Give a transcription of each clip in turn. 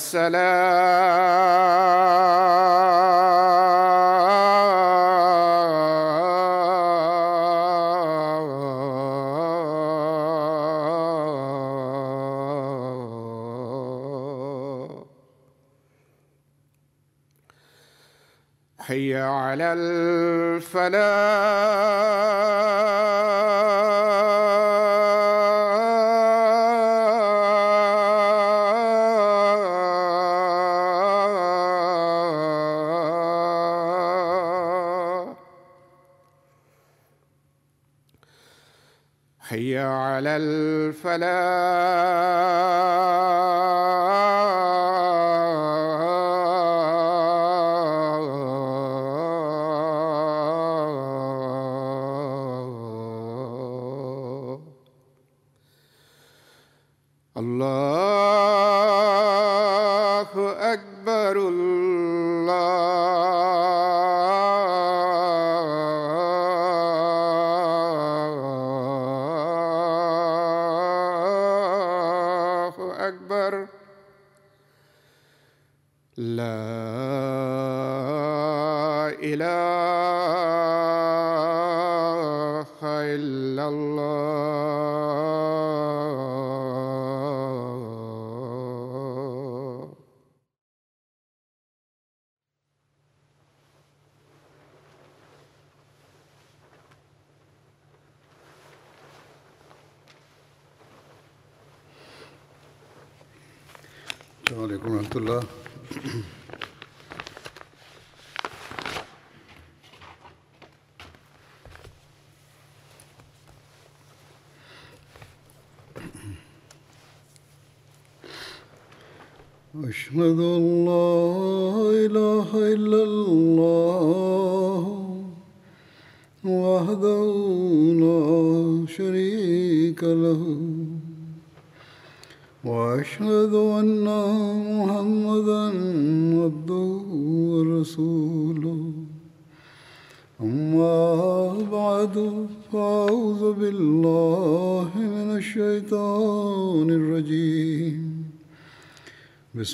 السلام السلام عليكم ورحمة الله أشهد أن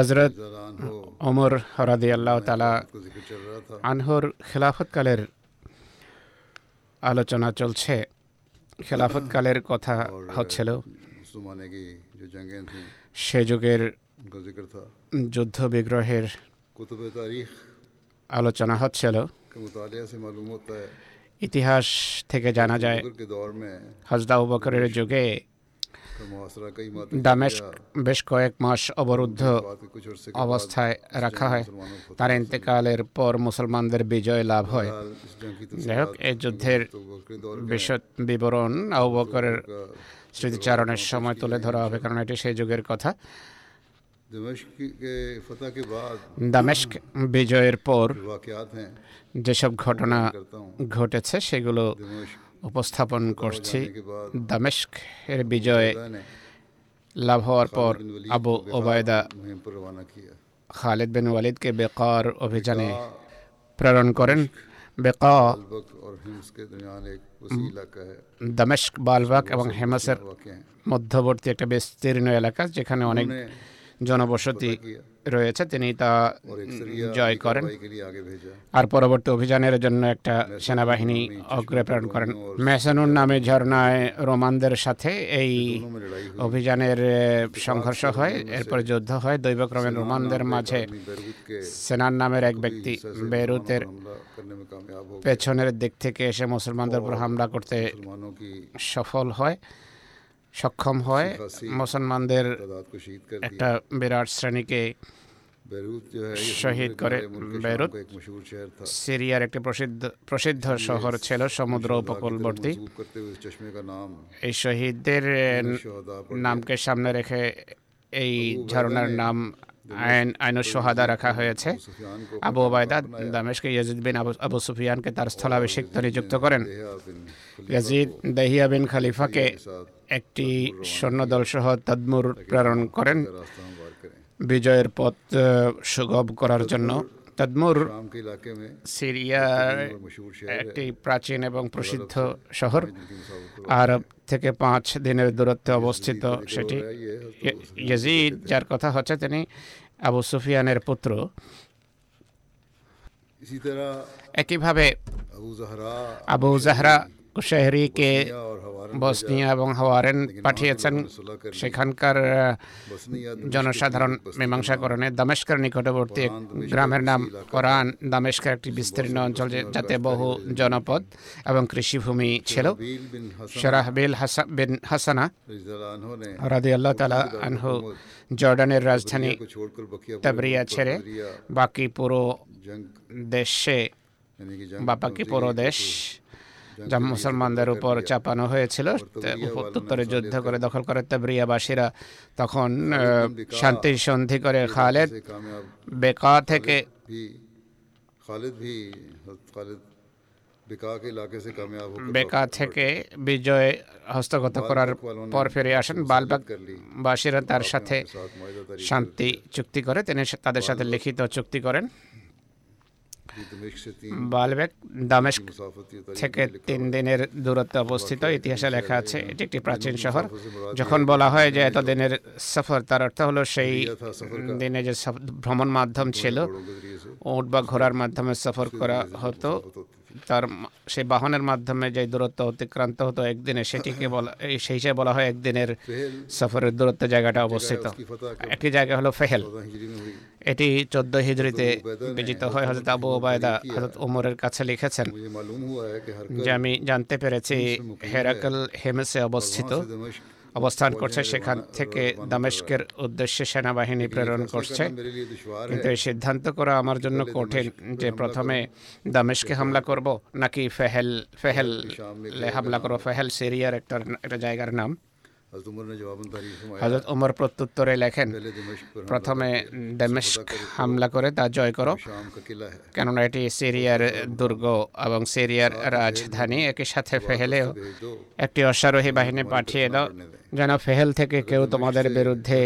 হজরত অমর হরাদি আল্লাহ তালা আনহর খেলাফতকালের আলোচনা চলছে। খেলাফতকালের কথা হচ্ছিল সে যুগের যুদ্ধ বিগ্রহের আলোচনা হচ্ছিল। ইতিহাস থেকে জানা যায় হজদা উবকরের যুগে দামেস্ক বেশ কয়েক মাস অবরুদ্ধ অবস্থায় রাখা হয় তার ইন্তেকালের পর মুসলমানদের বিজয় লাভ হয় যাই হোক এই যুদ্ধের বিশদ বিবরণ আউবকরের স্মৃতিচারণের সময় তুলে ধরা হবে কারণ এটি সেই যুগের কথা দামেস্ক বিজয়ের পর যেসব ঘটনা ঘটেছে সেগুলো উপস্থাপন করছি। দামেস্ক এর বিজয়ে লাভ হওয়ার পর আবু ওবায়দা খালেদ বিন ওয়ালিদকে বেকার অভিযানে প্রেরণ করেন। দামেস্ক বালবাক এবং হেমাসের মধ্যবর্তী একটা বিস্তীর্ণ এলাকা যেখানে অনেক জনবসতি রয়েছে তিনি তা জয় করেন। আর পরবর্তী অভিযানের জন্য একটা সেনাবাহিনী অগ্রে প্রেরণ করেন। মেসানুর নামে ঝর্ণায় রোমানদের সাথে এই অভিযানের সংঘর্ষ হয় এরপরে যুদ্ধ হয়। দৈবক্রমে রোমানদের মাঝে সেনার নামের এক ব্যক্তি বেরুতের পেছনের দিক থেকে এসে মুসলমানদের উপর হামলা করতে সফল হয়। সক্ষম হয় মুসলমানদের একটা বিরাট শ্রেণীকে শহীদ করে বেরুত। সিরিয়ার একটি প্রসিদ্ধ প্রসিদ্ধ শহর ছিল সমুদ্র উপকূলবর্তী। এই শহীদদের নামকে সামনে রেখে এই ঝরনার নাম আইন আইন সোহাদা রাখা হয়েছে। আবু ওবায়দা দামেশকে ইয়াজিদ বিন আবু সুফিয়ানকে তার স্থলাভিষিক্ত নিযুক্ত করেন। ইয়াজিদ দেহিয়া বিন খালিফাকে একটি সৈন্যদলসহ তাদমুর প্রেরণ করেন। বিজয়ের পথ সুগম করার জন্য। তাদমুর সিরিয়ার একটি প্রাচীন এবং প্রসিদ্ধ শহর। আরব থেকে পাঁচ দিনের দূরত্বে অবস্থিত সেটি ইয়ে- ইয়াজিদ যার কথা হচ্ছে তিনি আবু সুফিয়ানের পুত্র। একইভাবে আবু জাহরা কুশাহরিকে বসনিয়া এবং হাওয়ারেন পাঠিয়েছেন সেখানকার জনসাধারণ মীমাংসাকরণে দামেশকের নিকটবর্তী গ্রামের নাম কোরআন দামেশকের একটি বিস্তীর্ণ অঞ্চল যাতে বহু জনপদ এবং কৃষিভূমি ছিল। সরাহবিল হাসা বিন হাসানা রাদি আল্লাহ তালা আনহু জর্ডানের রাজধানী তাবরিয়া ছেড়ে বাকি পুরো দেশে বাপাকি পুরো দেশ যা মুসলমানদের উপর চাপানো হয়েছিল। উত্তরে যুদ্ধ করে দখল করে তাবরিয়াবাসীরা তখন শান্তি সন্ধি করে খালেদ বেকা থেকে বেকা থেকে বিজয় হস্তগত করার পর ফিরে আসেন। বালবাগ বাসীরা তার সাথে শান্তি চুক্তি করে তিনি তাদের সাথে লিখিত চুক্তি করেন। বালবেক দামেস্ক থেকে তিন দিনের দূরত্বে অবস্থিত। ইতিহাসে লেখা আছে, এটি একটি প্রাচীন শহর। যখন বলা হয় যে এতদিনের সফর, তার অর্থ হলো সেই দিনে যে ভ্রমণ মাধ্যম ছিল ওট বা ঘোড়ার মাধ্যমে সফর করা হতো। তার সেই বাহনের মাধ্যমে যে দূরত্ব অতিক্রান্ত হতো একদিনে সেটিকে বলা সেই হিসেবে বলা হয় একদিনের সফরের দূরত্ব জায়গাটা অবস্থিত। একটি জায়গা হলো ফেহেল। এটি চোদ্দ হিজড়িতে বিজিত হয়। হজরত আবু ওবায়দা হজরত ওমরের কাছে লিখেছেন। যে আমি জানতে পেরেছি হেরাকল হেমেসে অবস্থিত। অবস্থান করছে সেখান থেকে দামেশকের উদ্দেশ্যে সেনাবাহিনী প্রেরণ করছে। কিন্তু এই সিদ্ধান্ত করা আমার জন্য কঠিন যে প্রথমে দামেশকে হামলা করব, নাকি ফেহেল ফেহেল হামলা করব। ফেহেল সিরিয়ার একটা একটা জায়গার নাম। হজরত ওমর প্রত্যুত্তরে লেখেন, প্রথমে দামেশক হামলা করে তা জয় করো। কেননা এটি সিরিয়ার দুর্গ এবং সিরিয়ার রাজধানী। একই সাথে ফেহেলেও একটি অশ্বারোহী বাহিনী পাঠিয়ে দাও। যেন ফেহেল থেকে কেউ তোমাদের বিরুদ্ধে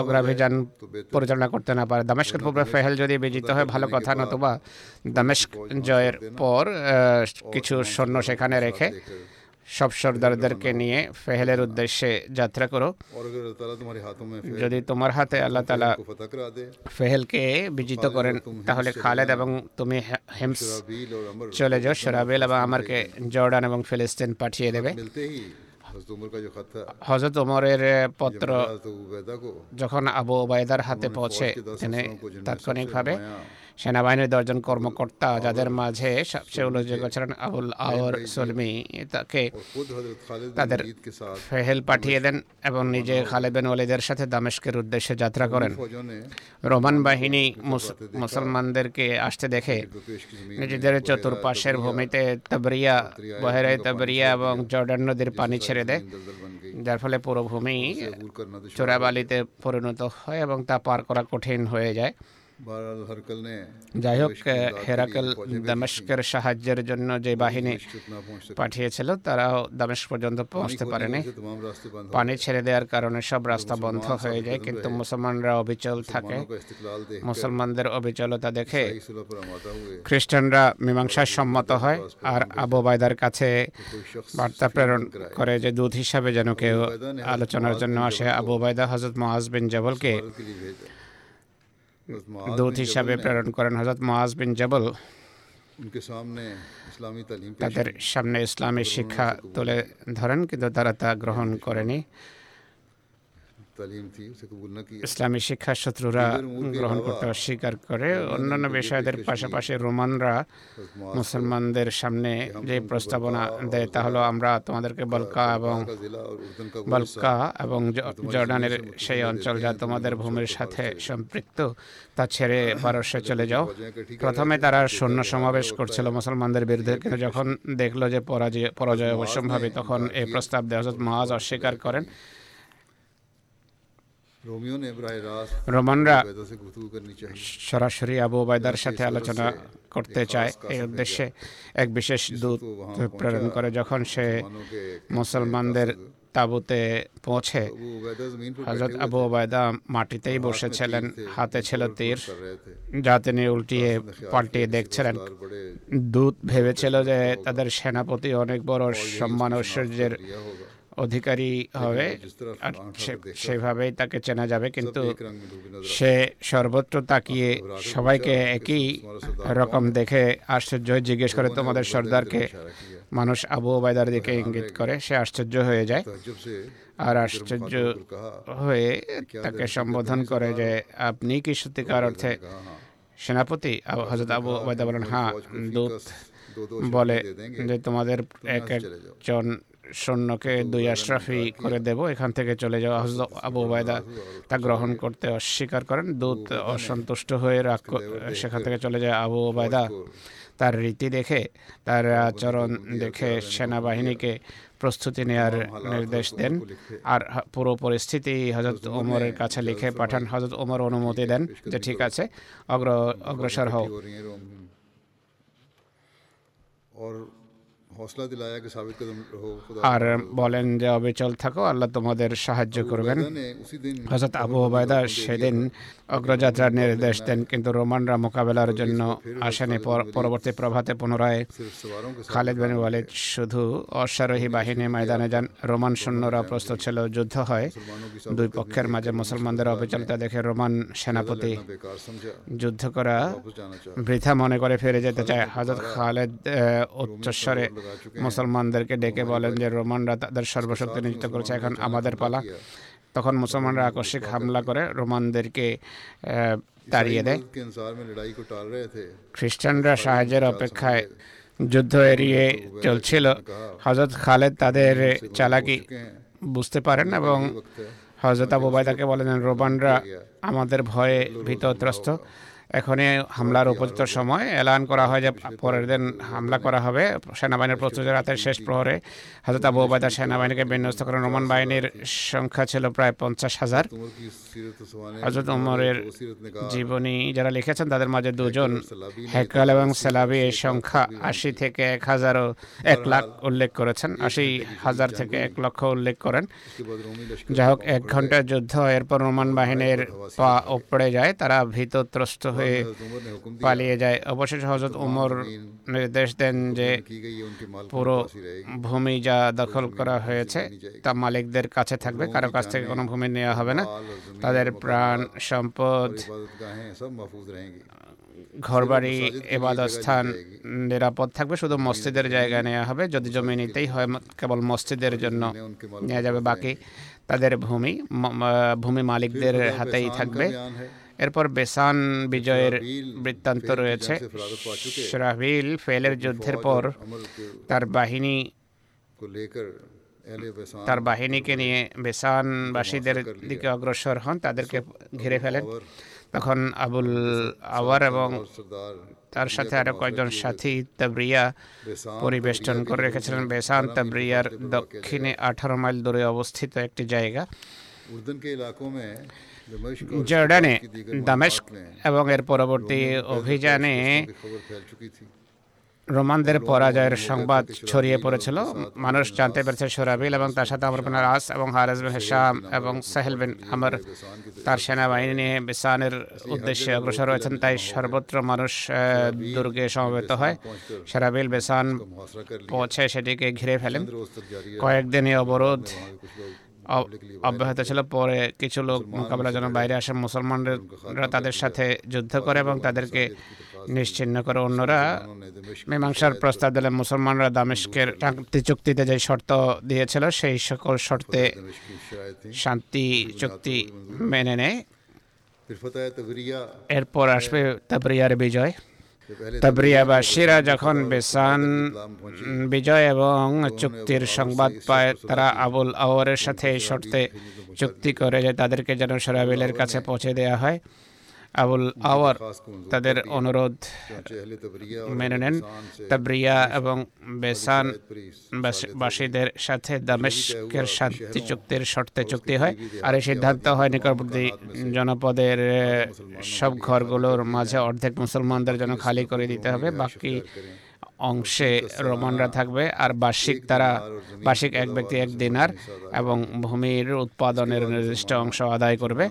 অগ্রাভিযান পরিচালনা করতে না পারে। দামেস্কের পূর্বে ফেহেল যদি বিজিত হয় ভালো কথা নতুবা দামেস্ক জয়ের পর কিছু সৈন্য সেখানে রেখে সব সর্দারদেরকে নিয়ে ফেহেলের উদ্দেশ্যে যাত্রা করো। যদি তোমার হাতে আল্লাহ তালা ফেহেলকে বিজিত করেন তাহলে খালেদ এবং তুমি হেমস চলে যাও সরাবেল এবং আমারকে জর্ডান এবং ফিলিস্তিন পাঠিয়ে দেবে। হজরত ওমরের পত্র যখন আবু ওবায়দার হাতে পৌঁছে তিনি তাৎক্ষণিকভাবে সেনাবাহিনীর দশজন কর্মকর্তা যাদের মাঝে সবচেয়ে উল্লেখযোগ্য ছিলেন আবুল আওর সলমি। তাকে তাদের ফেহেল পাঠিয়ে দেন এবং নিজে খালেবেন ওয়ালিদের সাথে দামেশকের উদ্দেশ্যে যাত্রা করেন। রোমান বাহিনী মুসলমানদেরকে আসতে দেখে নিজেদের চতুর্পাশের ভূমিতে তাবরিয়া বহেরাই তাবরিয়া এবং জর্ডান নদীর পানি ছেড়ে দেয়। যার ফলে পুরো ভূমি চোরাবালিতে পরিণত হয় এবং তা পার করা কঠিন হয়ে যায়। যাই হোক হেরাকল দামেশকের সাহায্যের জন্য যে বাহিনী পাঠিয়েছিল তারাও দামেশ পর্যন্ত পৌঁছতে পারেনি। পানি ছেড়ে দেওয়ার কারণে সব রাস্তা বন্ধ হয়ে যায় কিন্তু মুসলমানরা অবিচল থাকে। মুসলমানদের অবিচলতা দেখে খ্রিস্টানরা মীমাংসায় সম্মত হয় আর আবু বায়দার কাছে বার্তা প্রেরণ করে যে দূত হিসাবে যেন কেউ আলোচনার জন্য আসে। আবু বায়দা হজরত মহাজ বিন জবলকে দূত হিসাবে প্রেরণ করেন হজরত মহাজ বিন জবল। তাদের সামনে ইসলামী শিক্ষা তুলে ধরেন কিন্তু তারা তা গ্রহণ করেনি। ইসলামী শিক্ষা শত্রুরা গ্রহণ করতে অস্বীকার করে অন্যান্য বিষয়দের পাশাপাশি রোমানরা মুসলমানদের সামনে যে প্রস্তাবনা দেয় তা হলো আমরা তোমাদেরকে বলকা এবং বলকা এবং জর্ডানের সেই অঞ্চল যা তোমাদের ভূমির সাথে সম্পৃক্ত তা ছেড়ে পারস্যে চলে যাও। প্রথমে তারা সৈন্য সমাবেশ করছিল মুসলমানদের বিরুদ্ধে কিন্তু যখন দেখল যে পরাজয় পরাজয় অবশ্যম্ভাবী তখন এই প্রস্তাব দেওয়া হজরত মহাজ অস্বীকার করেন। রোমানরা সরাসরি আবু ওবায়দার সাথে আলোচনা করতে চায়। এই উদ্দেশ্যে এক বিশেষ দূত প্রেরণ করে যখন সে মুসলমানদের তাঁবুতে পৌঁছে হজরত আবু ওবায়দা মাটিতেই বসেছিলেন হাতে ছিল তীর। যা তিনি উল্টিয়ে পাল্টিয়ে দেখছিলেন। দূত ভেবেছিল যে তাদের সেনাপতি অনেক বড় সম্মান ঐশ্বর্যের অধিকারী হবে। সেভাবেই তাকে চেনা যাবে কিন্তু সে সর্বত্র তাকিয়ে সবাইকে একই রকম দেখে আশ্চর্য হয়ে জিজ্ঞেস করে তোমাদের সর্দারকে মানুষ আবু ওবায়দার দিকে ইঙ্গিত করে সে আশ্চর্য হয়ে যায়। আর আশ্চর্য হয়ে তাকে সম্বোধন করে যে আপনি কি সত্যিকার অর্থে সেনাপতি? হজরত আবু ওবায়দা বলেন হ্যাঁ দূত বলে যে তোমাদের এক একজন সৈন্যকে দুই আশরাফি করে দেব এখান থেকে চলে যাওয়া হজরত আবু ওবায়দা তা গ্রহণ করতে অস্বীকার করেন দূত অসন্তুষ্ট হয়ে রাগ সেখান থেকে চলে যায় আবু ওবায়দা তার রীতি দেখে তার আচরণ দেখে সেনাবাহিনীকে প্রস্তুতি নেওয়ার নির্দেশ দেন আর পুরো পরিস্থিতি হজরত ওমরের কাছে লিখে পাঠান হজরত ওমর অনুমতি দেন যে ঠিক আছে অগ্র অগ্রসর হও আর বলেন যে অবিচল থাকো আল্লাহ তোমাদের সাহায্য করবেন। হজরত আবু ওবায়দা সেদিন অগ্রযাত্রার নির্দেশ দেন কিন্তু রোমানরা মোকাবেলার জন্য আসেনি। পরবর্তী প্রভাতে পুনরায় খালেদ বিন ওয়ালিদ শুধু অশ্বারোহী বাহিনী ময়দানে যান। রোমান সৈন্যরা প্রস্তুত ছিল যুদ্ধ হয়। দুই পক্ষের মাঝে মুসলমানদের অবিচলতা দেখে রোমান সেনাপতি যুদ্ধ করা বৃথা মনে করে ফিরে যেতে চায়। হজরত খালেদ উচ্চস্বরে মুসলমানদেরকে ডেকে বলেন যে রোমানরা তাদের সর্বশক্তি নিযুক্ত করেছে। এখন আমাদের পালা। তখন মুসলমানরা আকস্মিক হামলা করে রোমানদেরকে তাড়িয়ে দেয়। খ্রিস্টানরা সাহায্যের অপেক্ষায় যুদ্ধ এড়িয়ে চলছিল। হজরত খালেদ তাদের চালাকি বুঝতে পারেন এবং হজরত আবুবাই তাকে বলেন রোমানরা আমাদের ভয়ে ভীতত্রস্ত। এখনই হামলার উপযুক্ত সময়। এলান করা হয় যে পরের দিন হামলা করা হবে। সেনাবাহিনীর প্রস্তুতি রাতের শেষ প্রহরে হাজত আবু ওবায়দা সেনাবাহিনীকে বিন্যস্ত করেন। রোমান বাহিনীর সংখ্যা ছিল প্রায় পঞ্চাশ হাজার। হজরত উমরের জীবনী যারা লিখেছেন, তাদের মাঝে দুজন হেকাল এবং সেলাবি এই সংখ্যা আশি থেকে এক হাজারও এক লাখ উল্লেখ করেছেন। আশি হাজার থেকে এক লক্ষ উল্লেখ করেন। যাই হোক, এক ঘণ্টা যুদ্ধ, এরপর রোমান বাহিনীর পা ওপরে যায়। তারা ভীতত্রস্ত হয়ে হয়ে পালিয়ে যায়। অবশেষে হজরত উমর নির্দেশ দেন যে পুরো ভূমি যা দখল করা হয়েছে তা মালিকদের কাছে থাকবে। কারও কাছ থেকে কোনো ভূমি নেওয়া হবে না। তাদের প্রাণ, সম্পদ, ঘরবাড়ি এবাদত স্থান নিরাপদ থাকবে। শুধু মসজিদের জায়গা নেওয়া হবে। যদি জমি নিতেই হয় কেবল মসজিদের জন্য নেওয়া যাবে। বাকি তাদের ভূমি ভূমি মালিকদের হাতেই থাকবে। এরপর বেসান বিজয়ের বৃত্তান্ত রয়েছে। সরাহিল ফেলের যুদ্ধের পর তার বাহিনী তার বাহিনীকে নিয়ে বেসানবাসীদের দিকে অগ্রসর হন তাদেরকে ঘিরে ফেলেন। তখন আবুল আওয়ার এবং তার সাথে আরও কয়েকজন সাথী তাবরিয়া পরিবেষ্টন করে রেখেছিলেন। বেসান তাবরিয়ার দক্ষিণে আঠারো মাইল দূরে অবস্থিত একটি জায়গা। জর্ডানে, দামেস্ক এবং এর পরবর্তী অভিযানে রোমানদের পরাজয়ের সংবাদ ছড়িয়ে পড়েছিল। মানুষ জানতে পেরেছে সোরাবিল এবং তার সাথে আমর বিন আস এবং হারেজ বিন হেসাম এবং সাহেল বিন আমর, তার সেনাবাহিনী নিয়ে বিসানের উদ্দেশ্যে অগ্রসর হয়েছেন, তাই সর্বত্র মানুষ দুর্গে সমবেত হয়। সোরাবিল বেসান পৌঁছে সেটিকে ঘিরে ফেলেন। কয়েকদিনই অবরোধ অব্যাহত ছিল পরে কিছু লোক মোকাবেলার জন্য বাইরে আসে মুসলমানরা তাদের সাথে যুদ্ধ করে এবং তাদেরকে নিশ্চিন্ন করে অন্যরা মীমাংসার প্রস্তাব দিলে মুসলমানরা দামেশকের শান্তি চুক্তিতে যে শর্ত দিয়েছিল সেই সকল শর্তে শান্তি চুক্তি মেনে নেয়। এরপর আসবে তাবরিয়ার বিজয়। তাবরিয়াবাসীরা যখন বেসান, বিজয় এবং চুক্তির সংবাদ পায়, তারা আবুল আওয়ারের সাথে শর্তে চুক্তি করে যে তাদেরকে যেন সরাবিলের কাছে পৌঁছে দেওয়া হয়। আবুল আওয়ার তাদের অনুরোধ মেনে নেন তাবরিয়া এবং বেসান বাসীদের সাথে দামেশকের শান্তি চুক্তির শর্তে চুক্তি হয়. আর এই সিদ্ধান্ত হয় নিকটবর্তী জনপদের সব ঘরগুলোর মাঝে অর্ধেক মুসলমানদের জন্য খালি করে দিতে হবে বাকি অংশে রোমানরা থাকবে আর বার্ষিক তারা বার্ষিক এক ব্যক্তি এক দিনার এবং ভূমির উৎপাদনের নির্দিষ্ট অংশ আদায় করবে।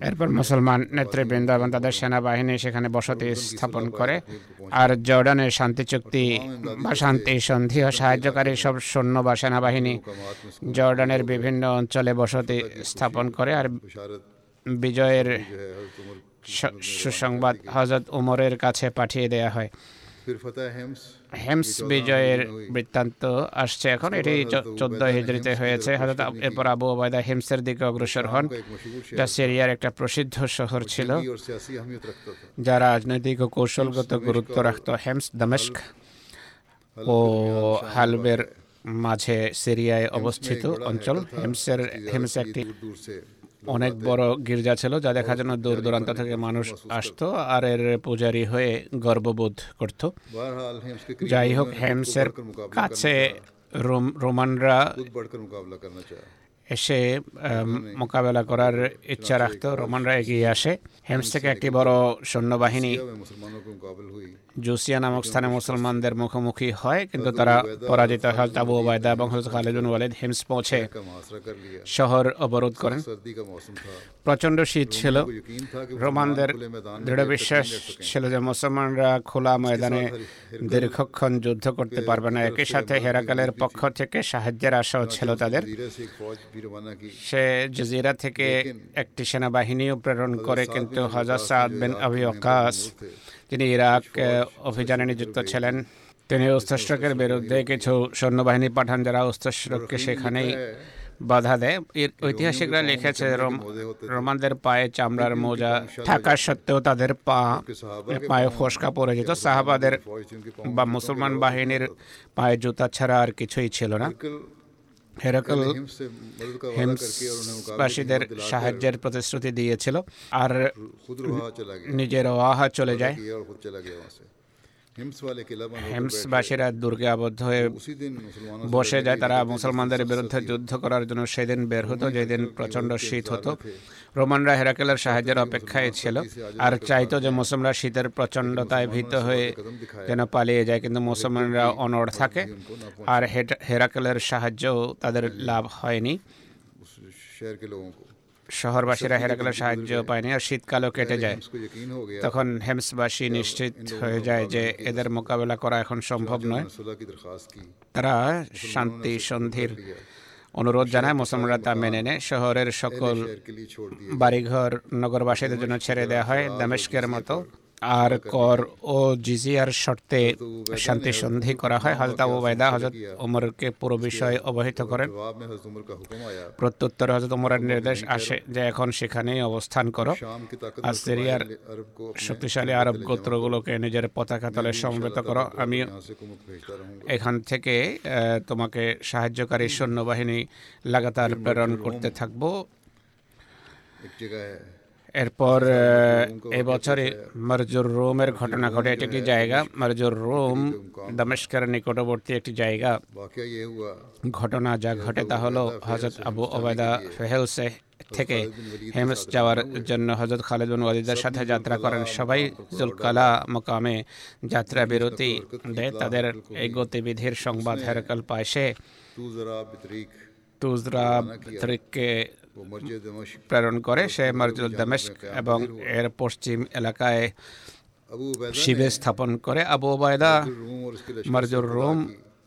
এরপর মুসলমান নেতৃবৃন্দ এবং তাদের সেনাবাহিনী সেখানে বসতি স্থাপন করে আর জর্ডানের শান্তি চুক্তি বা শান্তি সন্ধি ও সাহায্যকারী সব সৈন্য বা সেনাবাহিনী জর্ডানের বিভিন্ন অঞ্চলে বসতি স্থাপন করে আর বিজয়ের সুসংবাদ হজরত উমরের কাছে পাঠিয়ে দেয়া হয়। হেমস বিজয়ের বৃত্তান্ত আসছে এখন। এটি চোদ্দ হিজড়িতে হয়েছে। হজরত এরপর আবু ওবায়দা হেমসের দিকে অগ্রসর হন। যা সিরিয়ার একটা প্রসিদ্ধ শহর ছিল। যা রাজনৈতিক ও কৌশলগত গুরুত্ব রাখত। হেমস দামেস্ক ও হালবের মাঝে সিরিয়ায় অবস্থিত অঞ্চল। হেমসের হেমস একটি অনেক বড় গির্জা ছিল যা দেখার জন্য দূর দূরান্ত থেকে মানুষ আসতো আর এর পূজারী হয়ে গর্ববোধ করত। যাই হোক হেমসের কাছে রোমানরা এসে মোকাবেলা করার ইচ্ছা রাখত রোমানরা এগিয়ে আসে। হেমস থেকে একটি বড় সৈন্যবাহিনী। জুসিয়া নামক স্থানে মুসলমানদের মুখোমুখি হয় কিন্তু তারা পরাজিত হয় আবু ওবায়দা এবং হজরত খালিদুন ওয়ালিদ হিমস পৌঁছে শহর অবরোধ করেন। প্রচণ্ড শীত ছিল। রোমানদের দৃঢ় বিশ্বাস ছিল যে মুসলমানরা খোলা ময়দানে দীর্ঘক্ষণ যুদ্ধ করতে পারবে না। একই সাথে হেরাকালের পক্ষ থেকে সাহায্যের আশাও ছিল তাদের। সে জজিরা থেকে একটি সেনাবাহিনীও প্রেরণ করে কিন্তু হজরত সাদ বিন আবি ওকাস তিনি ইরাক অভিযানে নিযুক্ত ছিলেন। তিনি অস্ত্রশকের বিরুদ্ধে কিছু সৈন্যবাহিনী পাঠান যারা অস্ত্রশককে সেখানেই বাধা দেয়। ঐতিহাসিকরা লিখেছে রোমানদের পায়ে চামড়ার মোজা থাকা সত্ত্বেও তাদের পা পায়ে ফসকা পড়ে যেত। সাহাবাদের বা মুসলমান বাহিনীর পায়ে জুতা ছাড়া আর কিছুই ছিল না। হেরাকল হেমসবাসীদের সাহায্যের প্রতিশ্রুতি দিয়েছিল। আর নিজের ওয়াহা চলে যায়। হেমসবাসীরা দুর্গে আবদ্ধ হয়ে বসে যায় তারা মুসলমানদের বিরুদ্ধে যুদ্ধ করার জন্য সেদিন বের হতো যেদিন প্রচণ্ড শীত হতো। রোমানরা হেরাকেলের সাহায্যের অপেক্ষায় ছিল আর চাইতো যে মুসলমানরা শীতের প্রচণ্ডতায় ভীত হয়ে যেন পালিয়ে যায় কিন্তু মুসলমানরা অনড় থাকে আর হেরাকেলের সাহায্যও তাদের লাভ হয়নি। শহরবাসীরা হেরাগুলোর সাহায্য পায়নি আর শীতকালও কেটে যায়। তখন হেমসবাসী নিশ্চিত হয়ে যায় যে এদের মোকাবেলা করা এখন সম্ভব নয়। তারা শান্তি সন্ধির অনুরোধ জানায় মুসলমানরা তা মেনে নেয়। শহরের সকল বাড়িঘর নগরবাসীদের জন্য ছেড়ে দেওয়া হয় দামেস্কের মতো। আর কর ও জিজিয়ার শর্তে শান্তি সন্ধি করা হয়। হজরত আবু বাইদা হজরত ওমরকে পুরো বিষয়ে অবহিত করেন। প্রত্যুত্তরে হজরত ওমরের নির্দেশ আসে যে এখন সেখানেই অবস্থান করো। আর সিরিয়ার শক্তিশালী আরব গোত্রগুলোকে নিজের পতাকা তলে সমবেত করো। আমি এখান থেকে তোমাকে সাহায্যকারী সৈন্যবাহিনী লাগাতার প্রেরণ করতে থাকব। এরপর এবছরে মারজুর রোমের ঘটনা ঘটে এটি একটি জায়গা। মরজুর রোম দমেস্কের নিকটবর্তী একটি জায়গা। ঘটনা যা ঘটে তা হলো হজরত আবু ওবায়দা ফেহেলসে থেকে হেমস যাওয়ার জন্য হজরত খালেদ বিন ওয়ালিদের সাথে যাত্রা করেন। সবাই জুলকালা মোকামে যাত্রা বিরতি দেয়। তাদের এই গতিবিধির সংবাদ হেরকাল পায় সে। তুজরা তরিককে প্রেরণ করে সে মসজিদুল দামেস্ক এবং এর পশ্চিম এলাকায় শিবির স্থাপন করে। আবু ওবায়দা মরজুর রোম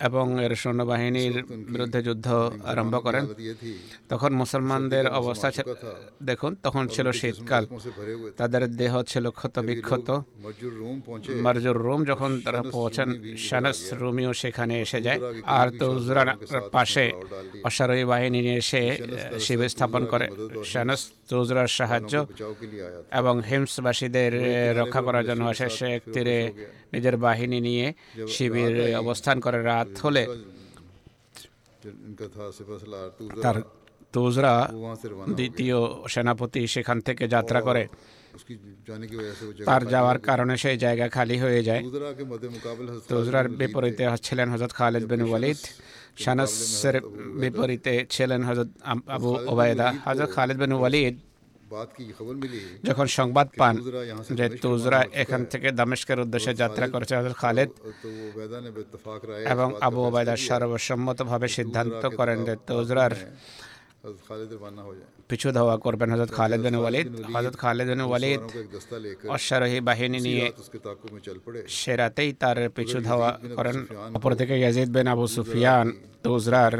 এবং এর সৈন্যবাহিনীর বিরুদ্ধে যুদ্ধ আরম্ভ করেন তখন মুসলমানদের অবস্থা দেখুন তখন ছিল শীতকাল তাদের দেহ ছিল ক্ষত বিক্ষত মার্জুর রোম যখন তারা পৌঁছান শানাস রুমিও সেখানে এসে যায় আর তৌজরার পাশে অশ্বারোহী বাহিনী নিয়ে এসে শিবির স্থাপন করে শানাস তৌজরার সাহায্য এবং হিমসবাসীদের রক্ষা করার জন্য আসে সে তীরে নিজের বাহিনী নিয়ে শিবির অবস্থান করে রাত হলে তার তুজরা দ্বিতীয় সেনাপতি সেখান থেকে যাত্রা করে। তার যাওয়ার কারণে সেই জায়গা খালি হয়ে যায়। তুজরার বিপরীতে ছিলেন হজরত খালিদ বিন ওয়ালিদ। শানাসের বিপরীতে ছিলেন হজরত আবু ওবায়দা। হজরত খালিদ বিন ওয়ালিদ যখন সংবাদ পান যে তুজরা এখান থেকে দামেস্কের উদ্দেশ্যে যাত্রা করেছে হজরত খালেদ। এবং আবু ওবায়দা সর্বসম্মতভাবে সিদ্ধান্ত করেন যে তুজরার পিছু ধাওয়া করবেন হজরত খালেদ বিন ওয়ালিদ হজরত খালেদ বিন ওয়ালিদ অশ্বারোহী বাহিনী নিয়ে সেরাতেই তার পিছু ধাওয়া করেন অপর থেকে ইয়াজিদ বিন আবু সুফিয়ান তুজরার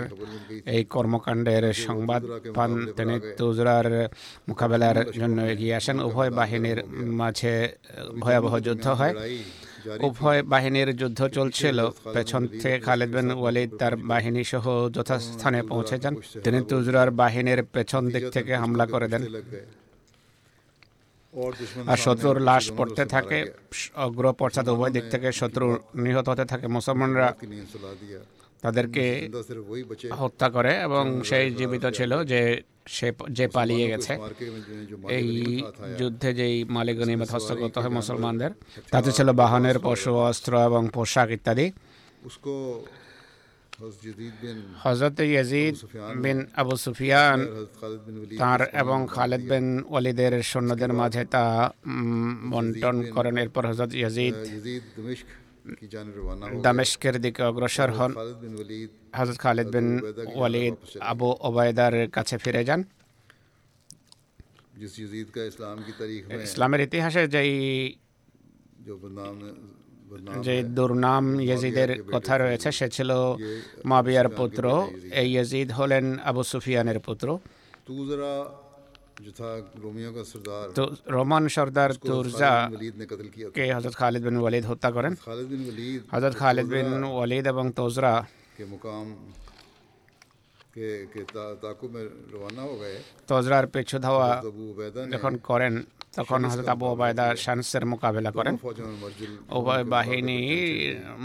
এই কর্মকাণ্ডের সংবাদ পান তিনি তুজরার মোকাবেলার জন্য এগিয়ে আসেন উভয় বাহিনীর মাঝে ভয়াবহ যুদ্ধ হয় উভয় বাহিনীর যুদ্ধ চলছিল। পেছন থেকে খালেদ বিন ওয়ালিদ তার বাহিনী সহ যথাস্থানে পৌঁছে যান তিনি তুজরার বাহিনীর পেছন দিক থেকে হামলা করে দেন। আর শত্রুর লাশ পড়তে থাকে অগ্র পশ্চাৎ উভয় দিক থেকে শত্রু নিহত হতে থাকে। মুসলমানরা তাদেরকে হত্যা করে এবং সেই জীবিত ছিল যে সে যে পালিয়ে গেছে এই যুদ্ধে যেই মালিক গনিমত হস্তগত হয় মুসলমানদের তাতে ছিল বাহনের পশু অস্ত্র এবং পোশাক ইত্যাদি। হজরত ইয়াজিদ বিন আবু সুফিয়ান তার এবং খালেদ বিন ওয়ালিদের সৈন্যদের মাঝে তা বন্টন করেন। এরপর হজরত ইয়াজিদ দামেশকের দিকে অগ্রসর হন। হজরত খালিদ বিন ওয়ালিদ আবু ওবায়দার কাছে ফিরে যান। ইসলামের ইতিহাসে যেই যে দুর্নাম ইয়াজিদের কথা রয়েছে সে ছিল মাবিয়ার পুত্র। এই ইয়াজিদ হলেন আবু সুফিয়ানের পুত্র। তো রোমান সর্দার তুরজা কে হজরত খালিদ বিন ওয়ালিদ হত্যা করেন হজরত খালিদ বিন ওয়ালিদ এবং তোজরা তোজরার পেছু ধাওয়া যখন করেন তখন হজরত আবু ওবায়দা শানসের মোকাবেলা করেন। উভয় বাহিনী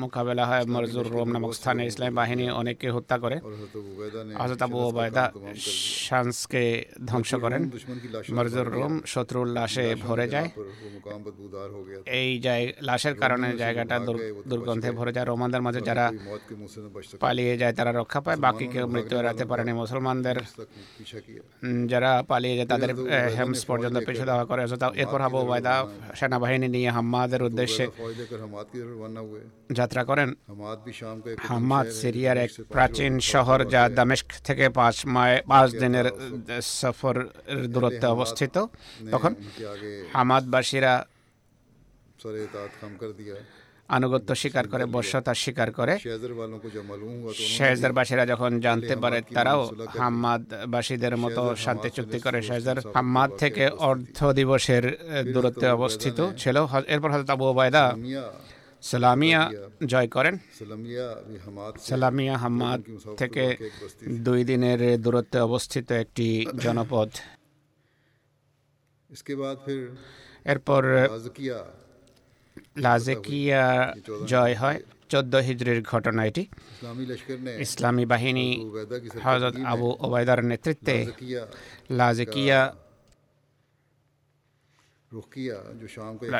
মোকাবেলা হয় মরজুর রোম নামক স্থানে ইসলাম বাহিনী অনেককে হত্যা করে। হজরত আবু ওবায়দা শানসকে ধ্বংস করেন। মরজুর রোম শত্রুর লাশে ভরে যায়। এই লাশের কারণে জায়গাটা দুর্গন্ধে ভরে যায়। রোমানদের মাঝে যারা পালিয়ে যায় তারা রক্ষা পায়। বাকি কেউ মৃত্যু এড়াতে পারেনি মুসলমানদের। যারা পালিয়ে যায় তাদের হেমস পর্যন্ত পিছু দেওয়া করে। এরপর আবু ওবায়দা সেনাবাহিনী নিয়ে হাম্মাদের উদ্দেশ্যে যাত্রা করেন হাম্মাদ সিরিয়ার এক প্রাচীন শহর যা দামেস্ক থেকে পাঁচ মায় পাঁচ দিনের সফর দূরত্বে অবস্থিত তখন হামাদবাসীরা আনুগত্য স্বীকার করে বর্ষতা স্বীকার করে। শেহজারবাসীরা যখন জানতে পারে তারাও হাম্মাদবাসীদের মতো শান্তি চুক্তি করে। শেহজার হাম্মাদ থেকে অর্ধ দিবসের দূরত্বে অবস্থিত ছিল। এরপর হয়তো আবু ওবায়দা সালামিয়া জয় করেন। সালামিয়া হাম্মাদ থেকে দুই দিনের দূরত্বে অবস্থিত একটি জনপদ। এরপর লাজেকিয়া জয় হয়। চোদ্দ হিজড়ির ঘটনা এটি। ইসলামী বাহিনী হজরত আবু ওবায়দার নেতৃত্বে লাজেকিয়া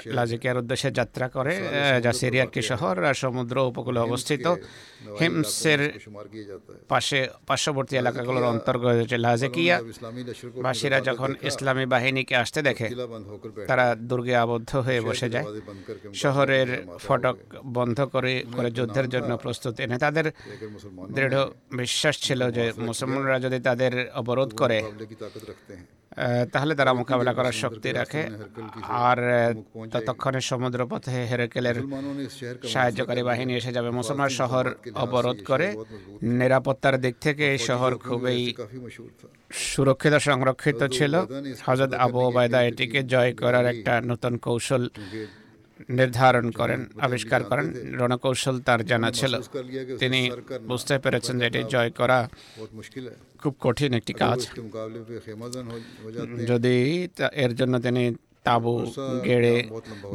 লাজিকিয়ার উদ্দেশ্যে যাত্রা করে যা সিরিয়ার শহর আর সমুদ্র উপকূলে অবস্থিত হিমসের পাশে পার্শ্ববর্তী এলাকাগুলোর অন্তর্গত হচ্ছে লাজেকিয়া বাসীরা যখন ইসলামী বাহিনীকে আসতে দেখে তারা দুর্গে আবদ্ধ হয়ে বসে যায়। শহরের ফটক বন্ধ করে করে যুদ্ধের জন্য প্রস্তুত এনে তাদের দৃঢ় বিশ্বাস ছিল যে মুসলমানরা যদি তাদের অবরোধ করে তাহলে তারা মোকাবেলা করার শক্তি রাখে। আর ততক্ষণে সমুদ্রপথে হেরেকেলের সাহায্যকারী বাহিনী এসে যাবে। মুসলমান শহর অবরোধ করে। নিরাপত্তার দিক থেকে এই শহর খুবই সুরক্ষিত সংরক্ষিত ছিল। হজরত আবু ওবায়দা এটিকে জয় করার একটা নতুন কৌশল নির্ধারণ করেন আবিষ্কার করেন। রণকৌশল তার জানা ছিল। তিনি বুঝতে পেরেছেন যে এটি জয় করা খুব কঠিন একটি কাজ। যদি এর জন্য তিনি তাবু গেড়ে